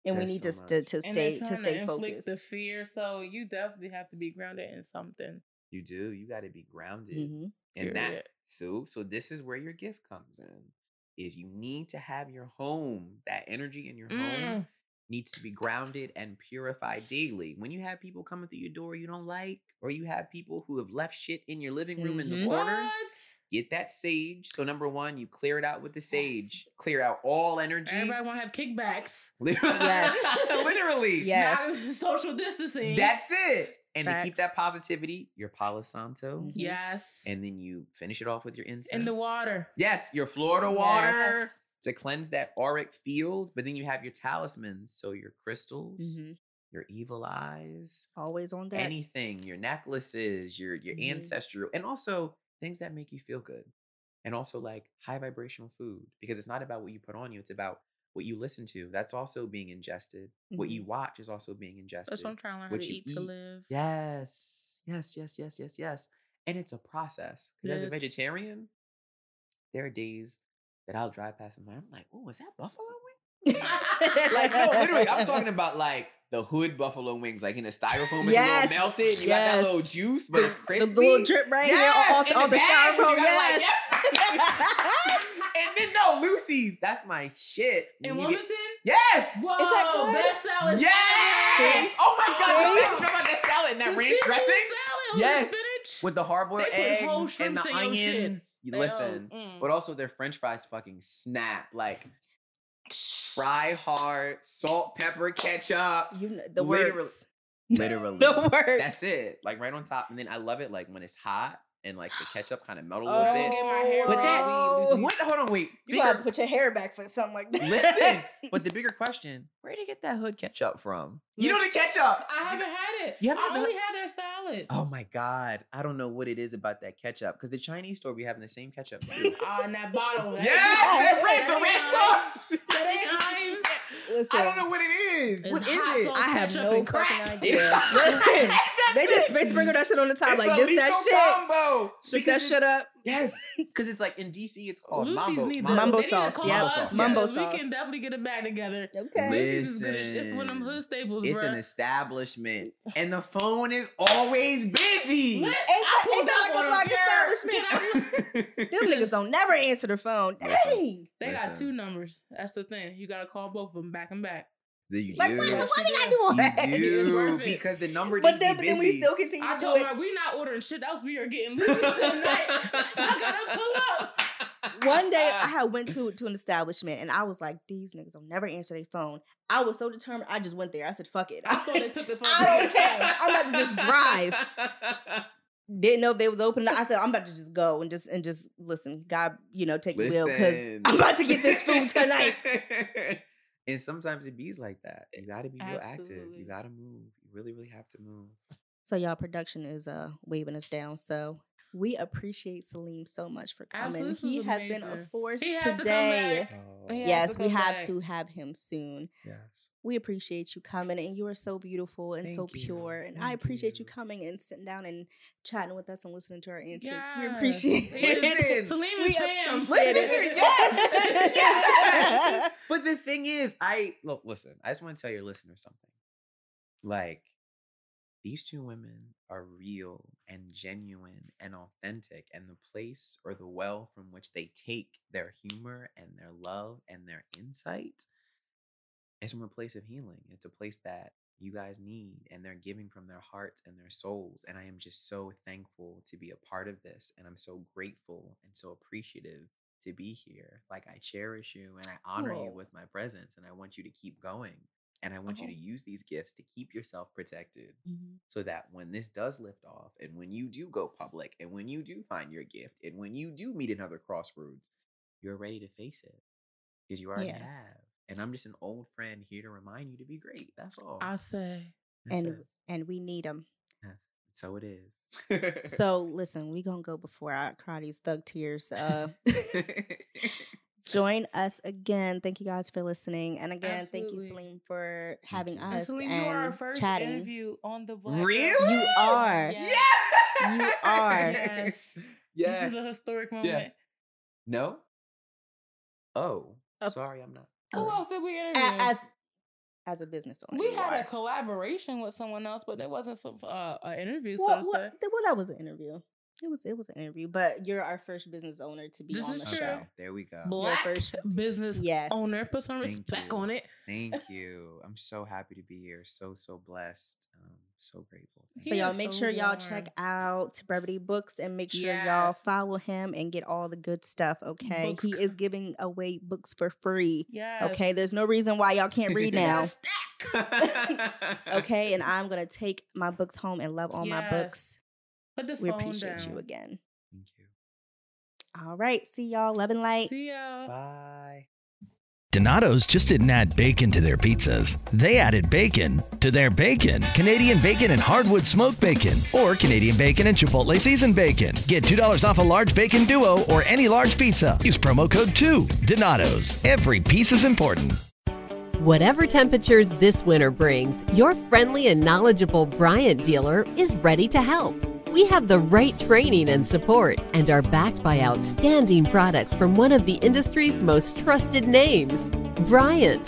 Speaker 2: And we need
Speaker 4: so
Speaker 2: to, to
Speaker 4: much.
Speaker 2: to
Speaker 3: And they're
Speaker 2: stay to stay
Speaker 3: inflict
Speaker 2: focused.
Speaker 3: the fear, so you definitely have to be grounded in something.
Speaker 4: you do. You got to be grounded,
Speaker 2: Mhm.
Speaker 4: and that. So, so this is where your gift comes in. Is you need to have your home, that energy in your home
Speaker 3: Mm.
Speaker 4: Needs to be grounded and purified daily. When you have people coming through your door you don't like, or you have people who have left shit in your living room in the
Speaker 2: Mhm.
Speaker 4: corners,
Speaker 3: What?
Speaker 4: get that sage. So number one, you clear it out with the sage. Clear out all energy.
Speaker 3: Everybody want to have kickbacks. (laughs)
Speaker 4: Literally. (laughs) (laughs)
Speaker 2: Yes.
Speaker 4: Literally.
Speaker 2: Yes.
Speaker 3: Not social distancing.
Speaker 4: That's it. And to keep that positivity, your Palo Santo.
Speaker 2: Mhm.
Speaker 3: yes.
Speaker 4: And then you finish it off with your incense.
Speaker 3: in the water.
Speaker 4: Yes, your Florida water
Speaker 2: Yes.
Speaker 4: To cleanse that auric field. But then you have your talismans. So your crystals,
Speaker 2: Mhm.
Speaker 4: your evil eyes,
Speaker 2: Always on deck.
Speaker 4: anything, your necklaces, your your
Speaker 2: Mhm.
Speaker 4: ancestral, and also things that make you feel good. And also like high vibrational food. Because it's not about what you put on you, it's about what you listen to. That's also being ingested. What you watch is also being ingested.
Speaker 3: That's what I'm trying to learn how
Speaker 4: what
Speaker 3: to
Speaker 4: you
Speaker 3: eat, to live.
Speaker 4: Yes, yes, yes, yes, yes, yes. And it's a process. 'Cause as a vegetarian, there are days that I'll drive past and I'm like, oh, is that buffalo wing? (laughs) like, no, literally, I'm (laughs) talking about like the hood buffalo wings, like in a styrofoam, it's a little melted. You got that little juice, but
Speaker 2: the,
Speaker 4: it's
Speaker 2: the little drip right
Speaker 4: Yes,
Speaker 2: here off,
Speaker 4: in
Speaker 2: off the,
Speaker 4: bag,
Speaker 2: styrofoam.
Speaker 4: you got, like,
Speaker 2: yes. (laughs)
Speaker 4: and then no, Lucy's. That's my shit.
Speaker 3: In Wilmington?
Speaker 4: get- yes.
Speaker 3: Whoa,
Speaker 2: that good?
Speaker 3: best salad.
Speaker 4: Yes. Oh my god,
Speaker 2: See?
Speaker 4: the second about that salad and that ranch dressing.
Speaker 3: Salad
Speaker 4: Yes.
Speaker 3: With
Speaker 4: the hard boiled
Speaker 3: They put whole
Speaker 4: eggs and the
Speaker 3: shrimps in your shit.
Speaker 4: onions. You listen,
Speaker 3: mm.
Speaker 4: but also their French fries fucking snap. Like fry hard, salt, pepper, ketchup.
Speaker 2: You know, the
Speaker 4: Literally.
Speaker 2: words.
Speaker 4: Literally, (laughs)
Speaker 2: the words.
Speaker 4: that's it. Like right on top, and then I love it like when it's hot and like the ketchup kind of melt a
Speaker 3: I
Speaker 4: little
Speaker 3: can
Speaker 4: bit.
Speaker 3: get
Speaker 4: But that, what? Hold on, wait.
Speaker 2: You gotta put your hair back for something like that.
Speaker 4: listen. (laughs) But the bigger question: Where did you get that hood ketchup from? You know the ketchup.
Speaker 3: I haven't had it.
Speaker 4: You haven't
Speaker 3: I
Speaker 4: had the-
Speaker 3: only had their salad.
Speaker 4: Oh my god, I don't know what it is about that ketchup because the Chinese store be having the same ketchup (laughs) too.
Speaker 3: Ah, and that bottle.
Speaker 4: Yes, that red, the red sauce. (laughs)
Speaker 3: That ain't Heinz.
Speaker 2: Listen,
Speaker 4: I don't know what it is.
Speaker 3: It's
Speaker 4: what is
Speaker 3: hot
Speaker 4: it?
Speaker 3: sauce.
Speaker 2: I have
Speaker 3: ketchup
Speaker 2: no
Speaker 3: and
Speaker 2: fucking
Speaker 3: crack.
Speaker 2: idea. Listen, they just they sprinkle that shit on the top
Speaker 4: It's
Speaker 2: like
Speaker 4: a
Speaker 2: this that shit.
Speaker 4: combo.
Speaker 2: Stick that shit up.
Speaker 4: Yes, (laughs) because it's like in DC, it's called
Speaker 3: Lucy's
Speaker 4: mambo.
Speaker 3: need
Speaker 4: mambo.
Speaker 2: Mambo
Speaker 3: they need
Speaker 2: sauce,
Speaker 3: call
Speaker 2: yeah.
Speaker 3: us
Speaker 2: Mambo
Speaker 3: because
Speaker 2: sauce.
Speaker 3: We can definitely get it back together.
Speaker 2: Okay.
Speaker 3: Lucy's is good. It's one of them
Speaker 4: Listen,
Speaker 3: hood staples,
Speaker 4: It's
Speaker 3: bro.
Speaker 4: an establishment, and the phone is always busy.
Speaker 3: What?
Speaker 2: Ain't that- ain't that like a black establishment? (laughs)
Speaker 3: get.
Speaker 2: Them niggas don't never answer the phone.
Speaker 4: Listen.
Speaker 2: Dang.
Speaker 3: They got two numbers. That's the thing. You gotta call both of them back and back.
Speaker 4: Do you (laughs)
Speaker 2: Like,
Speaker 4: do?
Speaker 2: why,
Speaker 3: Yes,
Speaker 2: why
Speaker 3: you
Speaker 2: they gotta
Speaker 3: do.
Speaker 2: do all that?
Speaker 4: You
Speaker 3: It's
Speaker 4: do because the number
Speaker 2: But
Speaker 4: just
Speaker 2: then,
Speaker 4: be
Speaker 2: but then we still continue
Speaker 3: I
Speaker 2: to
Speaker 3: told
Speaker 2: it.
Speaker 3: her we not ordering shit else. We are getting Lucy's tonight. (laughs) (laughs) I gotta pull up.
Speaker 2: One day I had went to to an establishment and I was like, these niggas will never answer their phone. I was so determined. I just went there. I said, fuck it.
Speaker 3: I thought they took the phone.
Speaker 2: I don't care. I'm about to just drive. Didn't know if they was open. I said, I'm about to just go and just and just listen. God, you know, take the wheel because I'm about to get this food tonight.
Speaker 4: And sometimes it bees like that. You got to be real active. You got to move. You really, really have to move.
Speaker 2: So y'all production is uh waving us down. So We appreciate Saliym so much for coming.
Speaker 3: Absolutely,
Speaker 2: he
Speaker 3: was
Speaker 2: has been a force
Speaker 3: He has oh. to
Speaker 2: today.
Speaker 4: Oh,
Speaker 3: Yeah.
Speaker 2: Yes,
Speaker 3: to
Speaker 2: we
Speaker 3: come
Speaker 2: have
Speaker 3: back.
Speaker 2: to have him soon.
Speaker 4: yes.
Speaker 2: We appreciate you coming, and you are so beautiful and so
Speaker 4: you.
Speaker 2: pure. And I appreciate you.
Speaker 4: you.
Speaker 2: coming and sitting down and chatting with us and listening to our antics. We appreciate
Speaker 3: He (laughs) is-
Speaker 2: it.
Speaker 3: Saliym
Speaker 2: We
Speaker 3: is fam.
Speaker 4: Listen,
Speaker 2: it. (laughs)
Speaker 4: yes,
Speaker 2: Yes. (laughs)
Speaker 4: yes. But the thing is, I look, listen, I just want to tell your listeners something. Like, these two women are real and genuine and authentic, and the place or the well from which they take their humor and their love and their insight is from a place of healing. It's a place that you guys need, and they're giving from their hearts and their souls. And I am just so thankful to be a part of this, and I'm so grateful and so appreciative to be here. Like I cherish you and I honor you with my presence, and I want you to keep going. And I want you
Speaker 2: Oh.
Speaker 4: to use these gifts to keep yourself protected
Speaker 2: Mhm.
Speaker 4: so that when this does lift off and when you do go public and when you do find your gift and when you do meet another crossroads, you're ready to face it because you already
Speaker 2: Yes.
Speaker 4: have. And I'm just an old friend here to remind you to be great. That's all.
Speaker 3: I say.
Speaker 4: That's
Speaker 2: And
Speaker 4: it.
Speaker 2: and we need them.
Speaker 4: Yes, so it is.
Speaker 2: So (laughs) listen, we gonna go before I cry these thug tears. Uh, (laughs) join us again. Thank you guys for listening, and again, thank you,
Speaker 3: Absolutely.
Speaker 2: Celine, for having
Speaker 4: you.
Speaker 3: And
Speaker 2: us
Speaker 3: Celine,
Speaker 2: and
Speaker 3: you are our first
Speaker 2: chatting.
Speaker 3: interview on the Black Girl
Speaker 4: Really?
Speaker 2: You are.
Speaker 3: Yes.
Speaker 2: You (laughs) are.
Speaker 3: Yes.
Speaker 4: Yes.
Speaker 3: This is a historic moment.
Speaker 4: Yes. No. Oh,
Speaker 2: Uh,
Speaker 4: sorry, I'm not.
Speaker 3: Who
Speaker 2: Oh.
Speaker 3: else did we interview?
Speaker 2: A- as as a business owner.
Speaker 3: we had
Speaker 2: are.
Speaker 3: a collaboration with someone else, but there wasn't some uh, an interview.
Speaker 2: well,
Speaker 3: so
Speaker 2: well, well, that was an interview. It was it was an interview, but you're our first business owner to be
Speaker 3: This
Speaker 2: on the
Speaker 3: true.
Speaker 2: show.
Speaker 4: There we go.
Speaker 3: Black
Speaker 2: first- (laughs)
Speaker 3: business
Speaker 2: Yes.
Speaker 3: owner. Put some
Speaker 4: Thank
Speaker 3: respect
Speaker 4: you.
Speaker 3: on it.
Speaker 4: Thank (laughs) you. I'm so happy to be here. So so blessed. Um, so grateful.
Speaker 2: So y'all make
Speaker 3: so
Speaker 2: sure y'all
Speaker 3: warm.
Speaker 2: check out Brevity Books and make sure y'all follow him and get all the good stuff. Okay,
Speaker 3: Books
Speaker 2: he is giving away books for free.
Speaker 3: Yes.
Speaker 2: Okay, there's no reason why y'all can't read (laughs) now. okay, and I'm gonna take my books home and love all my books.
Speaker 3: Put the
Speaker 2: We
Speaker 3: phone
Speaker 2: appreciate
Speaker 3: down.
Speaker 2: you again.
Speaker 4: Thank you.
Speaker 2: All right, see y'all. Love and light.
Speaker 3: See ya.
Speaker 4: Bye.
Speaker 6: Donato's just didn't add bacon to their pizzas. They added bacon to their bacon. Canadian bacon and hardwood smoked bacon, or Canadian bacon and Chipotle seasoned bacon. Get $2 off a large bacon duo or any large pizza. Use promo code 2. Donato's. Every piece is important.
Speaker 5: Whatever temperatures this winter brings, your friendly and knowledgeable Bryant dealer is ready to help. We have the right training and support and are backed by outstanding products from one of the industry's most trusted names, Bryant.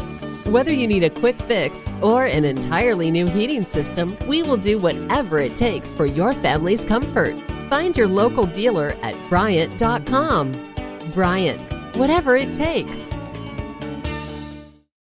Speaker 5: Whether you need a quick fix or an entirely new heating system, we will do whatever it takes for your family's comfort. Find your local dealer at Bryant.com. Bryant, whatever it takes.